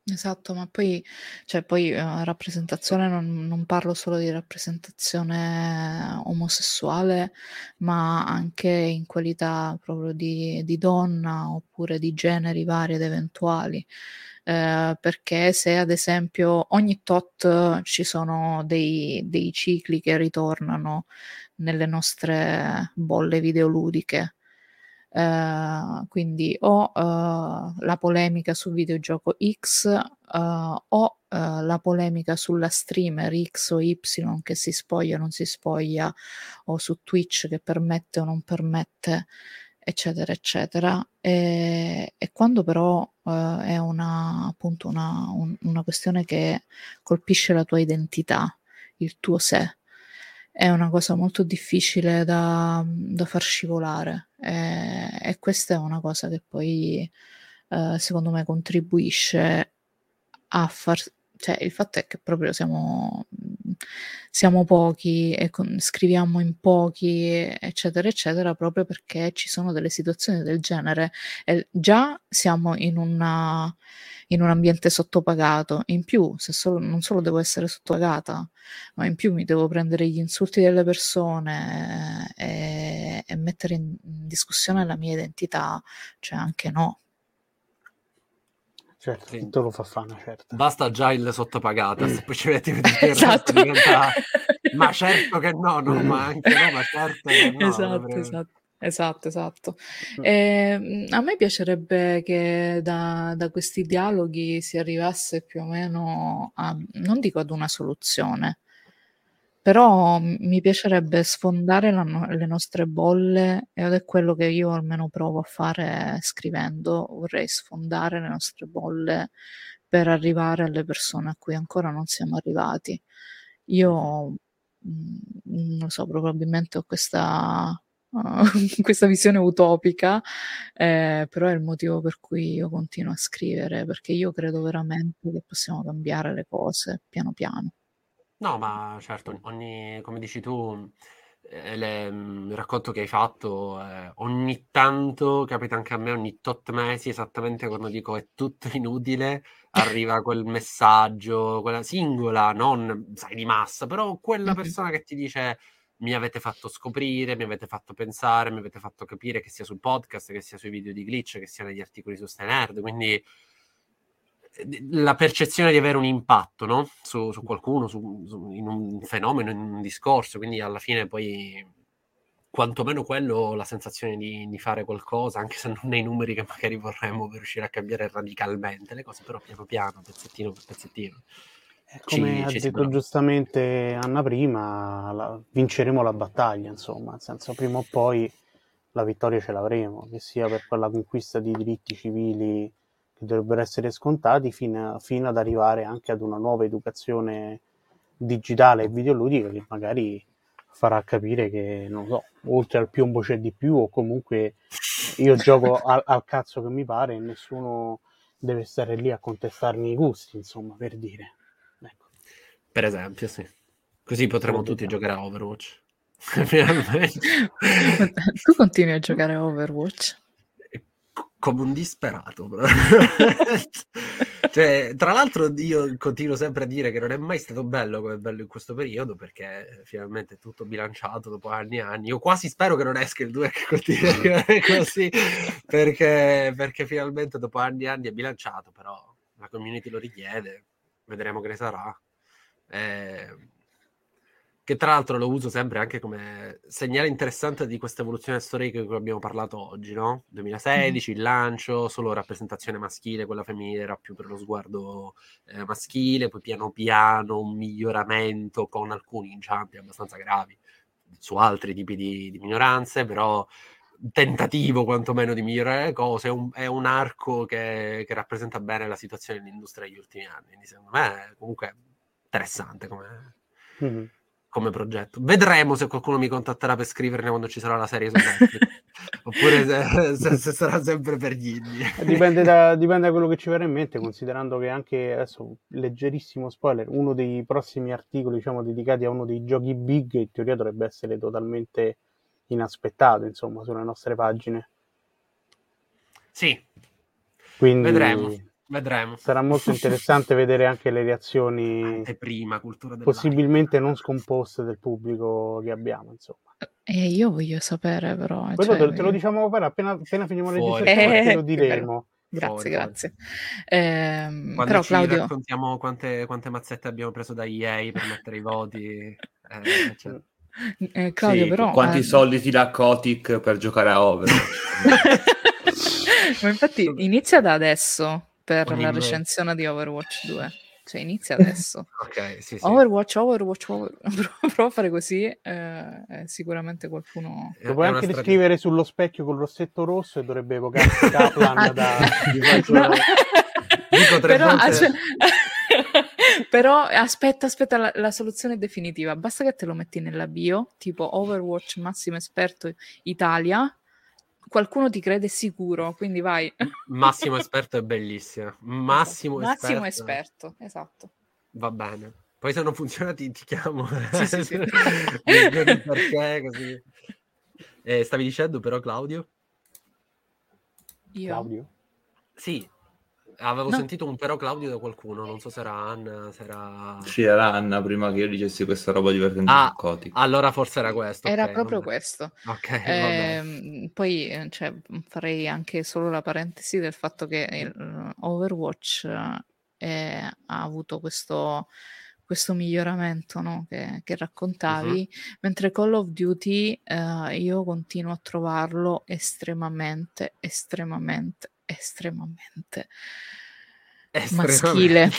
Esatto, ma poi, cioè, poi eh, rappresentazione non, non parlo solo di rappresentazione omosessuale, ma anche in qualità proprio di, di donna oppure di generi vari ed eventuali. Eh, perché se ad esempio ogni tot ci sono dei, dei cicli che ritornano nelle nostre bolle videoludiche, Uh, quindi o uh, la polemica sul videogioco X uh, o la polemica sulla streamer X o Y che si spoglia o non si spoglia o su Twitch che permette o non permette eccetera eccetera. E, e quando però è una appunto una, un, una questione che colpisce la tua identità il tuo sé è una cosa molto difficile da, da far scivolare e, e, questa è una cosa che poi eh, secondo me contribuisce a far cioè il fatto è che proprio siamo, siamo pochi e con, scriviamo in pochi eccetera eccetera proprio perché ci sono delle situazioni del genere e già siamo in una in un ambiente sottopagato. In più, solo, non solo devo essere sottopagata, ma in più mi devo prendere gli insulti delle persone e, e mettere in, discussione la mia identità, cioè anche no. Certo, sì. tutto lo fa fana, certo. Basta già il sottopagata, se poi ci metti esatto. diventa... Ma certo che no, no, ma anche no, ma certo che no. Esatto, esatto. Esatto, esatto. Eh, a me piacerebbe che da, da, questi dialoghi si arrivasse più o meno a, non dico ad una soluzione, però mi piacerebbe sfondare la, le nostre bolle ed è quello che io almeno provo a fare scrivendo, vorrei sfondare le nostre bolle per arrivare alle persone a cui ancora non siamo arrivati. Io, mm, non so, probabilmente ho questa questa visione utopica, eh, però è il motivo per cui io continuo a scrivere, perché io credo veramente che possiamo cambiare le cose piano piano. No, ma certo, ogni, come dici tu, eh, le, mm, il racconto che hai fatto, eh, ogni tanto, capita anche a me, ogni tot mesi, esattamente quando dico è tutto inutile, arriva quel messaggio, quella singola, non sai di massa, però quella persona che ti dice mi avete fatto scoprire, mi avete fatto pensare, mi avete fatto capire che sia sul podcast, che sia sui video di glitch, che sia negli articoli su Stenerd, quindi la percezione di avere un impatto no? su, su, qualcuno, su, su, in un fenomeno, in un discorso, quindi alla fine poi quantomeno quello, la sensazione di, di, fare qualcosa, anche se non nei numeri che magari vorremmo per riuscire a cambiare radicalmente le cose, però piano piano, pezzettino per pezzettino. Come ci, ha ci detto giustamente Anna prima, la, vinceremo la battaglia, insomma, nel senso prima o poi la vittoria ce l'avremo, che sia per quella conquista di diritti civili che dovrebbero essere scontati fino, fino ad arrivare anche ad una nuova educazione digitale e videoludica che magari farà capire che, non so, oltre al piombo c'è di più o comunque io gioco al, al cazzo che mi pare e nessuno deve stare lì a contestarmi i gusti, insomma, per dire. Per esempio, sì. Così potremo tutti giocare a Overwatch. tu continui a giocare a Overwatch? Come un disperato. cioè, tra l'altro io continuo sempre a dire che non è mai stato bello come bello in questo periodo perché finalmente è tutto bilanciato dopo anni e anni. Io quasi spero che non esca il 2 che continui così perché, perché finalmente dopo anni e anni è bilanciato, però la community lo richiede, vedremo che ne sarà. Eh, che tra l'altro lo uso sempre anche come segnale interessante di questa evoluzione storica di cui abbiamo parlato oggi, no? 2016, mm. il lancio, solo rappresentazione maschile, quella femminile era più per lo sguardo eh, maschile, poi piano piano un miglioramento con alcuni inciampi abbastanza gravi su altri tipi di, di minoranze, però tentativo quantomeno di migliorare le cose, è un, è un arco che, che, rappresenta bene la situazione dell'industria negli ultimi anni, quindi secondo me comunque interessante come, mm-hmm. Come, progetto. Vedremo se qualcuno mi contatterà per scriverne quando ci sarà la serie su Netflix. Oppure se, se, se, sarà sempre per gli indie. Dipende da, dipende da, quello che ci verrà in mente, considerando che anche adesso, leggerissimo spoiler, uno dei prossimi articoli, diciamo, dedicati a uno dei giochi big, in teoria dovrebbe essere totalmente inaspettato, insomma, sulle nostre pagine. Sì. Quindi... Vedremo Vedremo. Sarà molto interessante vedere anche le reazioni prima, possibilmente non scomposte del pubblico che abbiamo, insomma. E io voglio sapere però. Cioè, te, te, lo diciamo appena, appena finiamo le discussioni, eh, te lo diremo. Grazie, Fuori, grazie. Eh, Quando però, Claudio... raccontiamo quante, quante, mazzette abbiamo preso da EA per mettere i voti. Eh, cioè... Eh, Claudio, sì, però... Quanti eh... soldi ti dà Kotick per giocare a Overwatch? Ma infatti inizia da adesso per Ogni la recensione di Overwatch 2. Cioè inizia adesso. ok, sì, sì. Overwatch, Overwatch, Overwatch. Prova a fare così, eh, sicuramente qualcuno... Lo puoi anche descrivere sullo specchio con il rossetto rosso e dovrebbe evocarsi Kaplan da... no. Dico tre Però, volte... Però aspetta, aspetta la, la, soluzione definitiva. Basta che te lo metti nella bio, tipo Overwatch massimo esperto Italia, qualcuno ti crede sicuro, quindi vai. Massimo esperto è bellissimo. Massimo, esatto. Massimo esperto. esperto, esatto. Va bene. Poi se non funziona ti, ti chiamo. Sì, sì, sì. perché così. Eh, stavi dicendo però Claudio? Io? Claudio? Sì, Avevo no. sentito un però Claudio da qualcuno, non so se era Anna, se era... Sì, era Anna prima che io dicessi questa roba divertente ah, Allora forse era questo. Era okay, proprio vabbè. questo. Ok, eh, Poi eh, cioè, farei anche solo la parentesi del fatto che il Overwatch eh, ha avuto questo questo miglioramento no? che, che, raccontavi, uh-huh. mentre Call of Duty eh, io continuo a trovarlo estremamente, estremamente, estremamente maschile.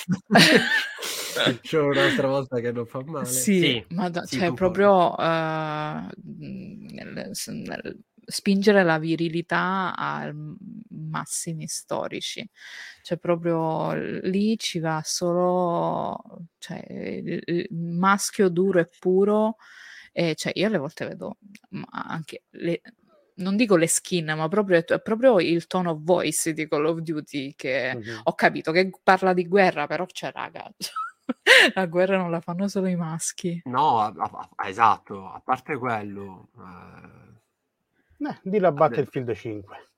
C'è un'altra volta che non fa male. Sì, sì. ma sì, cioè proprio uh, nel, nel spingere la virilità a massimi storici. Cioè proprio lì ci va solo cioè, il maschio duro e puro. E cioè, io alle volte vedo anche le, non dico le skin, ma proprio, è proprio il tone of voice di Call of Duty che uh-huh. ho capito che parla di guerra, però c'è raga. la guerra non la fanno solo i maschi. No, a, a, esatto, a parte quello. Eh... Eh, di la Battlefield 5.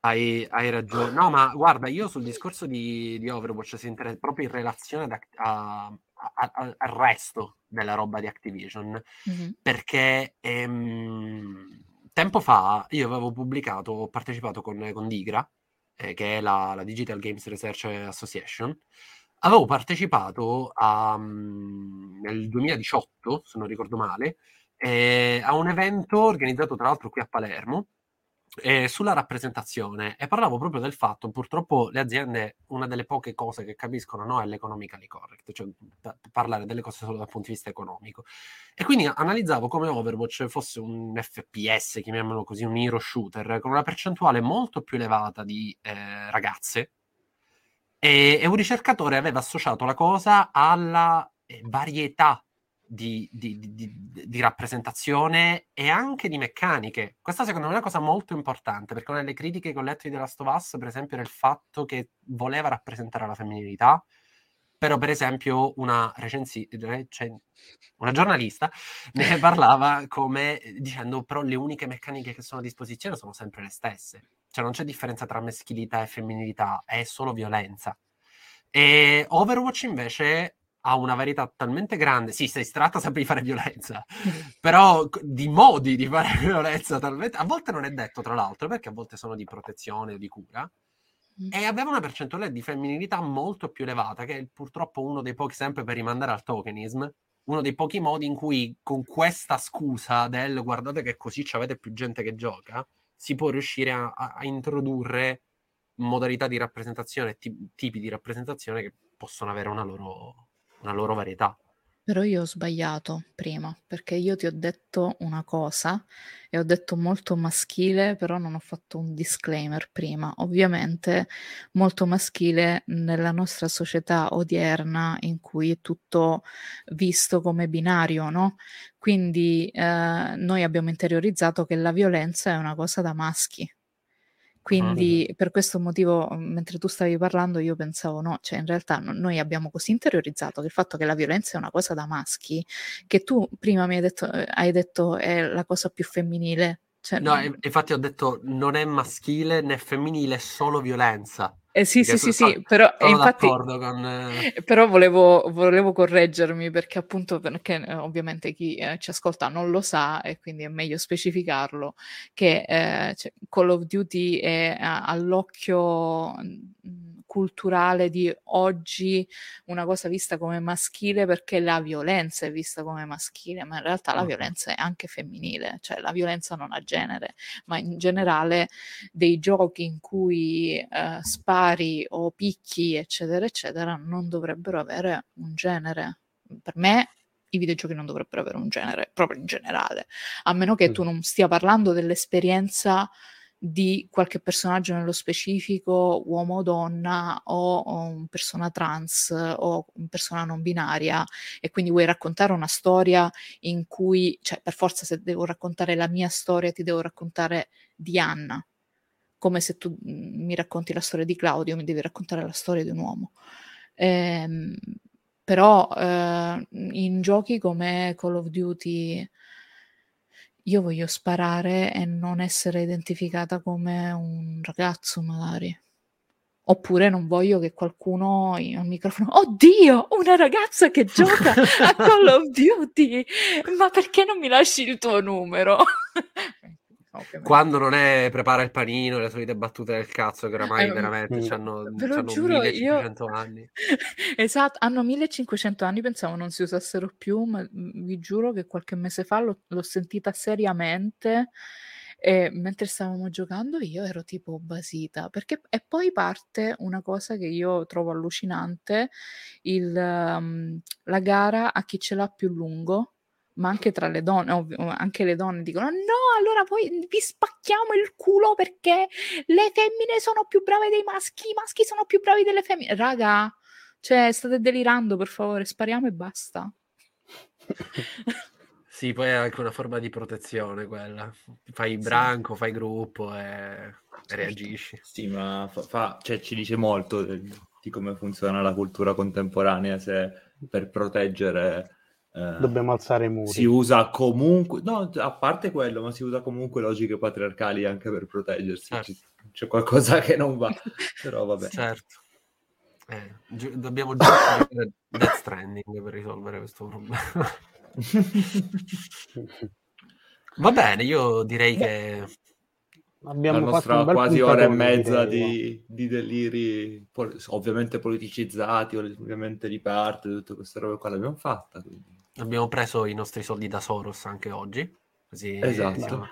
Hai, hai, ragione. No, ma guarda, io sul discorso di, di Overwatch si interessa proprio in relazione a, al resto della roba di Activision, mm-hmm. perché ehm, tempo fa io avevo pubblicato, ho partecipato con, con Digra, eh, che è la, la, Digital Games Research Association, avevo partecipato a, um, nel 2018, se non ricordo male, eh, a un evento organizzato tra l'altro qui a Palermo, eh, sulla rappresentazione e parlavo proprio del fatto, purtroppo le aziende, una delle poche cose che capiscono no, è l'economically correct, cioè p- parlare delle cose solo dal punto di vista economico. E quindi analizzavo come Overwatch fosse un FPS, chiamiamolo così, un hero shooter, con una percentuale molto più elevata di eh, ragazze e, e un ricercatore aveva associato la cosa alla eh, varietà di, di, di, di, rappresentazione e anche di meccaniche. Questa secondo me è una cosa molto importante perché una delle critiche che ho letto di The Last of Us, per esempio, era il fatto che voleva rappresentare la femminilità, però per esempio una recensi- cioè, una giornalista ne parlava come dicendo però le uniche meccaniche che sono a disposizione sono sempre le stesse. Cioè non c'è differenza tra maschilità e femminilità, è solo violenza. E Overwatch invece ha una varietà talmente grande. Sì, si tratta sempre di fare violenza, però di modi di fare violenza talmente. A volte non è detto, tra l'altro, perché a volte sono di protezione o di cura. Mm. E aveva una percentuale di femminilità molto più elevata, che è purtroppo uno dei pochi, sempre per rimandare al tokenism, uno dei pochi modi in cui con questa scusa del guardate che così avete più gente che gioca, si può riuscire a, a introdurre modalità di rappresentazione, tipi di rappresentazione che possono avere una loro una loro varietà. Però io ho sbagliato prima, perché io ti ho detto una cosa e ho detto molto maschile, però non ho fatto un disclaimer prima. Ovviamente molto maschile nella nostra società odierna in cui è tutto visto come binario, no? Quindi eh, noi abbiamo interiorizzato che la violenza è una cosa da maschi quindi per questo motivo, mhmm, mentre tu stavi parlando, io pensavo, no, cioè in realtà no, noi abbiamo così interiorizzato che il fatto che la violenza è una cosa da maschi, che tu prima mi hai detto, eh, hai detto è la cosa più femminile. Cioè, no, infatti ho detto non è maschile né femminile, è solo violenza. Eh, sì, sì, sì, sì, però infatti, con, eh... però volevo, volevo, correggermi perché appunto perché eh, ovviamente chi eh, ci ascolta non lo sa e quindi è meglio specificarlo che eh, cioè, Call of Duty è all'occhio culturale di oggi una cosa vista come maschile perché la violenza è vista come maschile, ma in realtà la violenza è anche femminile, cioè la violenza non ha genere, ma in generale dei giochi in cui eh, spari o picchi, eccetera, eccetera, non dovrebbero avere un genere. Per me i videogiochi non dovrebbero avere un genere, proprio in generale, a meno che tu non stia parlando dell'esperienza di qualche personaggio nello specifico, uomo o donna, o, o persona trans o persona non binaria, e quindi vuoi raccontare una storia in cui, cioè per forza se devo raccontare la mia storia, ti devo raccontare di Anna, come se tu mhmm, mi racconti la storia di Claudio, mi devi raccontare la storia di un uomo. Ehm, però eh, in giochi come Call of Duty io voglio sparare e non essere identificata come un ragazzo magari. Oppure non voglio che qualcuno al microfono, oddio, una ragazza che gioca a Call of Duty, ma perché non mi lasci il tuo numero? Quando non è prepara il panino, le solite battute del cazzo che oramai eh, veramente mm, hanno, ve lo giuro, 1500 io... anni. esatto, hanno 1500 anni, pensavo non si usassero più, ma vi giuro che qualche mese fa l'ho, l'ho sentita seriamente e mentre stavamo giocando io ero tipo basita perché e poi parte una cosa che io trovo allucinante il, um, la gara a chi ce l'ha più lungo ma anche tra le donne, ovvio, anche le donne dicono no, allora poi vi spacchiamo il culo perché le femmine sono più brave dei maschi, i maschi sono più bravi delle femmine. Raga, cioè state delirando, per favore, spariamo e basta. sì, poi è anche una forma di protezione quella. Fai branco, fai gruppo e, e reagisci. Sì, ma fa, fa, cioè, ci dice molto di come funziona la cultura contemporanea se per proteggere Dobbiamo alzare i muri. Si usa comunque, no, a parte quello, ma si usa comunque logiche patriarcali anche per proteggersi. Certo. C'è qualcosa che non va, però vabbè. Certo. Eh, gi- dobbiamo giocare Death Stranding per risolvere questo problema. Va bene, io direi che abbiamo la nostra quasi ora e mezza di, di, deliri, ovviamente politicizzati, ovviamente di parte, tutte queste robe qua l'abbiamo fatta. Quindi. Abbiamo preso i nostri soldi da Soros anche oggi. Così esatto.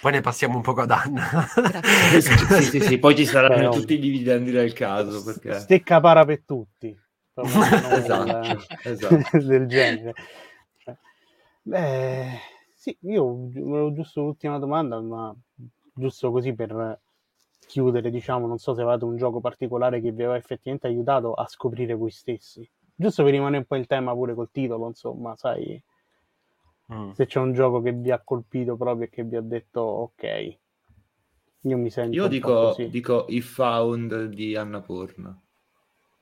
Poi ne passiamo un po' ad Anna. sì, sì, sì, poi ci saranno tutti i dividendi del caso. Perché... Stecca para per tutti. esatto, esatto. del genere. Beh, sì, io volevo giusto l'ultima domanda, ma giusto così per chiudere, diciamo, non so se avete un gioco particolare che vi aveva effettivamente aiutato a scoprire voi stessi giusto per rimanere un po' in tema pure col titolo, insomma, sai, mm. se c'è un gioco che vi ha colpito proprio e che vi ha detto ok, io mi sento... Io dico, dico I Found di Annapurna,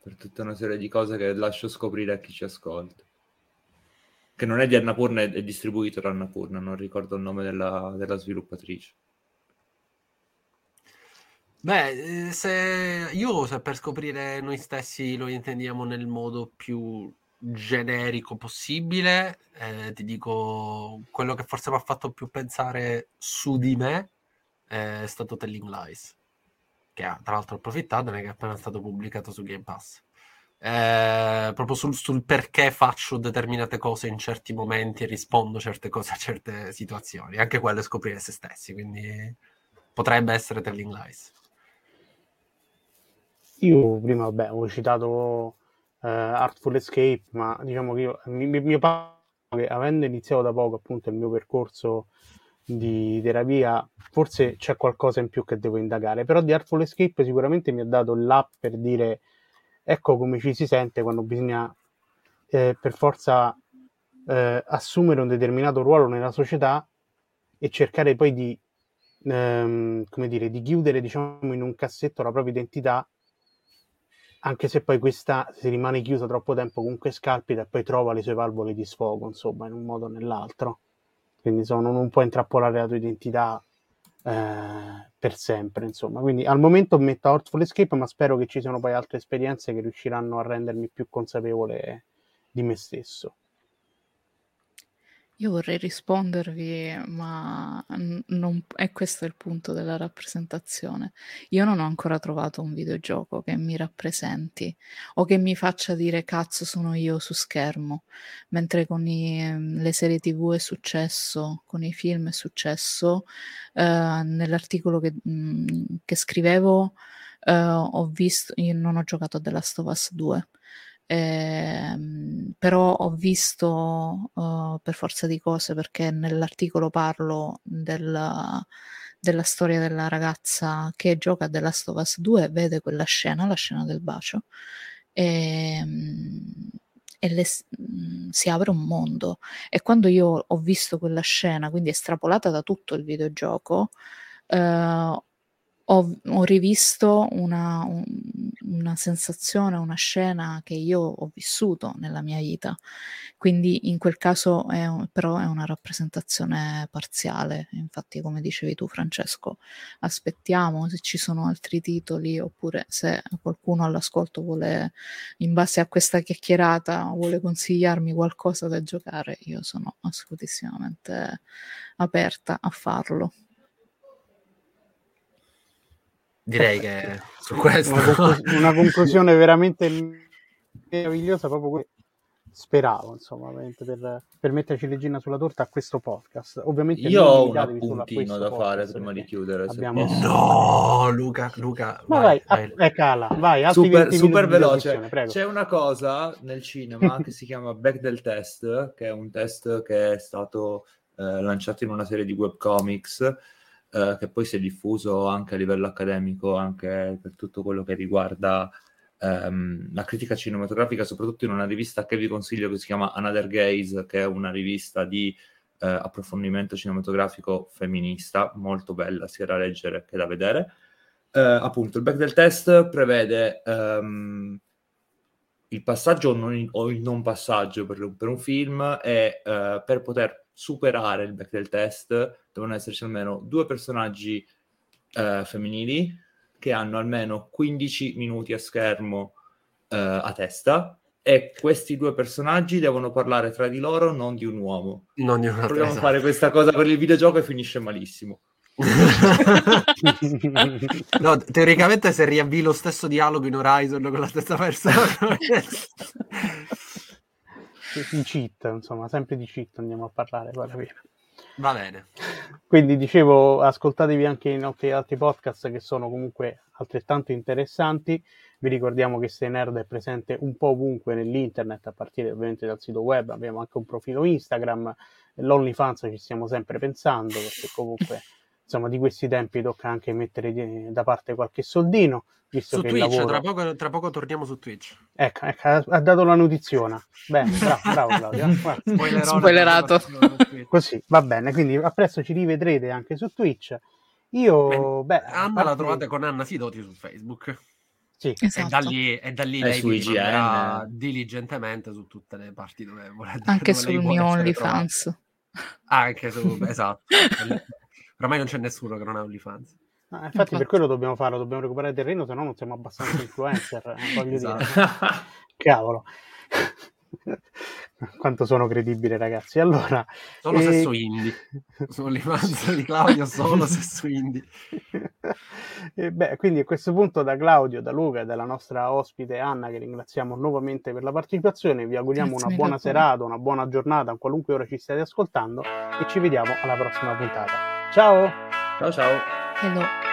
per tutta una serie di cose che lascio scoprire a chi ci ascolta. Che non è di Annapurna, è distribuito da Annapurna, non ricordo il nome della, della sviluppatrice. Beh, eh, se io se per scoprire noi stessi lo intendiamo nel modo più generico possibile, eh, ti dico quello che forse mi ha fatto più pensare su di me eh, è stato Telling Lies, che ha tra l'altro approfittato che è appena stato pubblicato su Game Pass. Eh, proprio sul, sul, perché faccio determinate cose in certi momenti e rispondo certe cose a certe situazioni. Anche quello è scoprire se stessi, quindi potrebbe essere Telling Lies. Io prima, vabbè, avevo citato eh, Artful Escape, ma diciamo che io, mio, mio padre, avendo iniziato da poco appunto il mio percorso di terapia, forse c'è qualcosa in più che devo indagare, però di Artful Escape sicuramente mi ha dato l'app per dire ecco come ci si sente quando bisogna eh, per forza eh, assumere un determinato ruolo nella società e cercare poi di, ehm, come dire, di chiudere diciamo, in un cassetto la propria identità anche se poi questa se rimane chiusa troppo tempo comunque scalpita e poi trova le sue valvole di sfogo insomma in un modo o nell'altro. Quindi insomma, non puoi intrappolare la tua identità eh, per sempre insomma. Quindi al momento metto Artful Escape ma spero che ci siano poi altre esperienze che riusciranno a rendermi più consapevole di me stesso Io vorrei rispondervi, ma non è questo il punto della rappresentazione. Io non ho ancora trovato un videogioco che mi rappresenti o che mi faccia dire cazzo sono io su schermo, mentre con i, le serie TV è successo, con i film è successo. Eh, nell'articolo che, mh, che scrivevo eh, ho visto, io non ho giocato a The Last of Us 2 eh, però ho visto uh, per forza di cose perché nell'articolo parlo del, della storia della ragazza che gioca a The Last of Us 2 vede quella scena, la scena del bacio e, e le, si apre un mondo. E quando io ho visto quella scena quindi estrapolata da tutto il videogioco uh, ho, ho rivisto una, un, una sensazione, una scena che io ho vissuto nella mia vita. Quindi in quel caso è un, però è una rappresentazione parziale. Infatti, come dicevi tu, Francesco, aspettiamo se ci sono altri titoli oppure se qualcuno all'ascolto vuole, in base a questa chiacchierata, vuole consigliarmi qualcosa da giocare, io sono assolutissimamente aperta a farlo. Direi che su questo... Una, conclus- una conclusione veramente meravigliosa, proprio que- speravo, insomma, per, per metterci regina sulla torta a questo podcast. Ovviamente io ho un appuntino da fare prima di chiudere. Abbiamo... No, Luca, Luca. Ma vai, vai, vai. Eh, cala, vai super, super veloce. C'è una cosa nel cinema che si chiama Bechdel Test, che è un test che è stato eh, lanciato in una serie di webcomics eh, che poi si è diffuso anche a livello accademico, anche per tutto quello che riguarda ehm, la critica cinematografica, soprattutto in una rivista che vi consiglio che si chiama Another Gaze, che è una rivista di eh, approfondimento cinematografico femminista, molto bella sia da leggere che da vedere. Eh, appunto, il back del test prevede ehm, il passaggio o, non, o, il non passaggio per, per un film e eh, per poter superare il back del test devono esserci almeno due personaggi eh, femminili che hanno almeno 15 minuti a schermo eh, a testa e questi due personaggi devono parlare tra di loro, non di un uomo. Non di una Proviamo a fare questa cosa per il videogioco e finisce malissimo. no, teoricamente se riavvi lo stesso dialogo in Horizon con la stessa persona di cheat, insomma, sempre di cheat andiamo a parlare, poi alla Va bene. Quindi dicevo, ascoltatevi anche i nostri altri podcast che sono comunque altrettanto interessanti. Vi ricordiamo che Se Nerd è presente un po' ovunque nell'internet, a partire ovviamente dal sito web, abbiamo anche un profilo Instagram, l'OnlyFans ci stiamo sempre pensando, perché comunque insomma di questi tempi tocca anche mettere da parte qualche soldino. Visto su che Twitch, lavoro... tra, poco, tra, poco, torniamo su Twitch. Ecco, ecco ha dato la notiziona. Bene, bravo, bravo Claudio. Spoilerato. Così, va bene, quindi a presto ci rivedrete anche su Twitch. Io, beh, Anna parte... la trovate con Anna Sidoti su Facebook. Sì, esatto. e da lì, e da lì lei vi manderà diligentemente su tutte le parti dove volete. Anche dove sul mio OnlyFans. Anche su, esatto. Ormai non c'è nessuno che non ha OnlyFans. Ah, infatti, infatti, per quello dobbiamo farlo, dobbiamo recuperare terreno, se no non siamo abbastanza influencer. Eh, voglio esatto. dire, cavolo, quanto sono credibile, ragazzi. Allora, solo e... se su indie, sull'IMANZ di Claudio, solo se su indie. e beh, quindi a questo punto, da Claudio, da Luca e dalla nostra ospite Anna, che ringraziamo nuovamente per la partecipazione, vi auguriamo Grazie una buona serata, una buona giornata, a qualunque ora ci stiate ascoltando, e ci vediamo alla prossima puntata. Ciao! Ciao ciao! Hello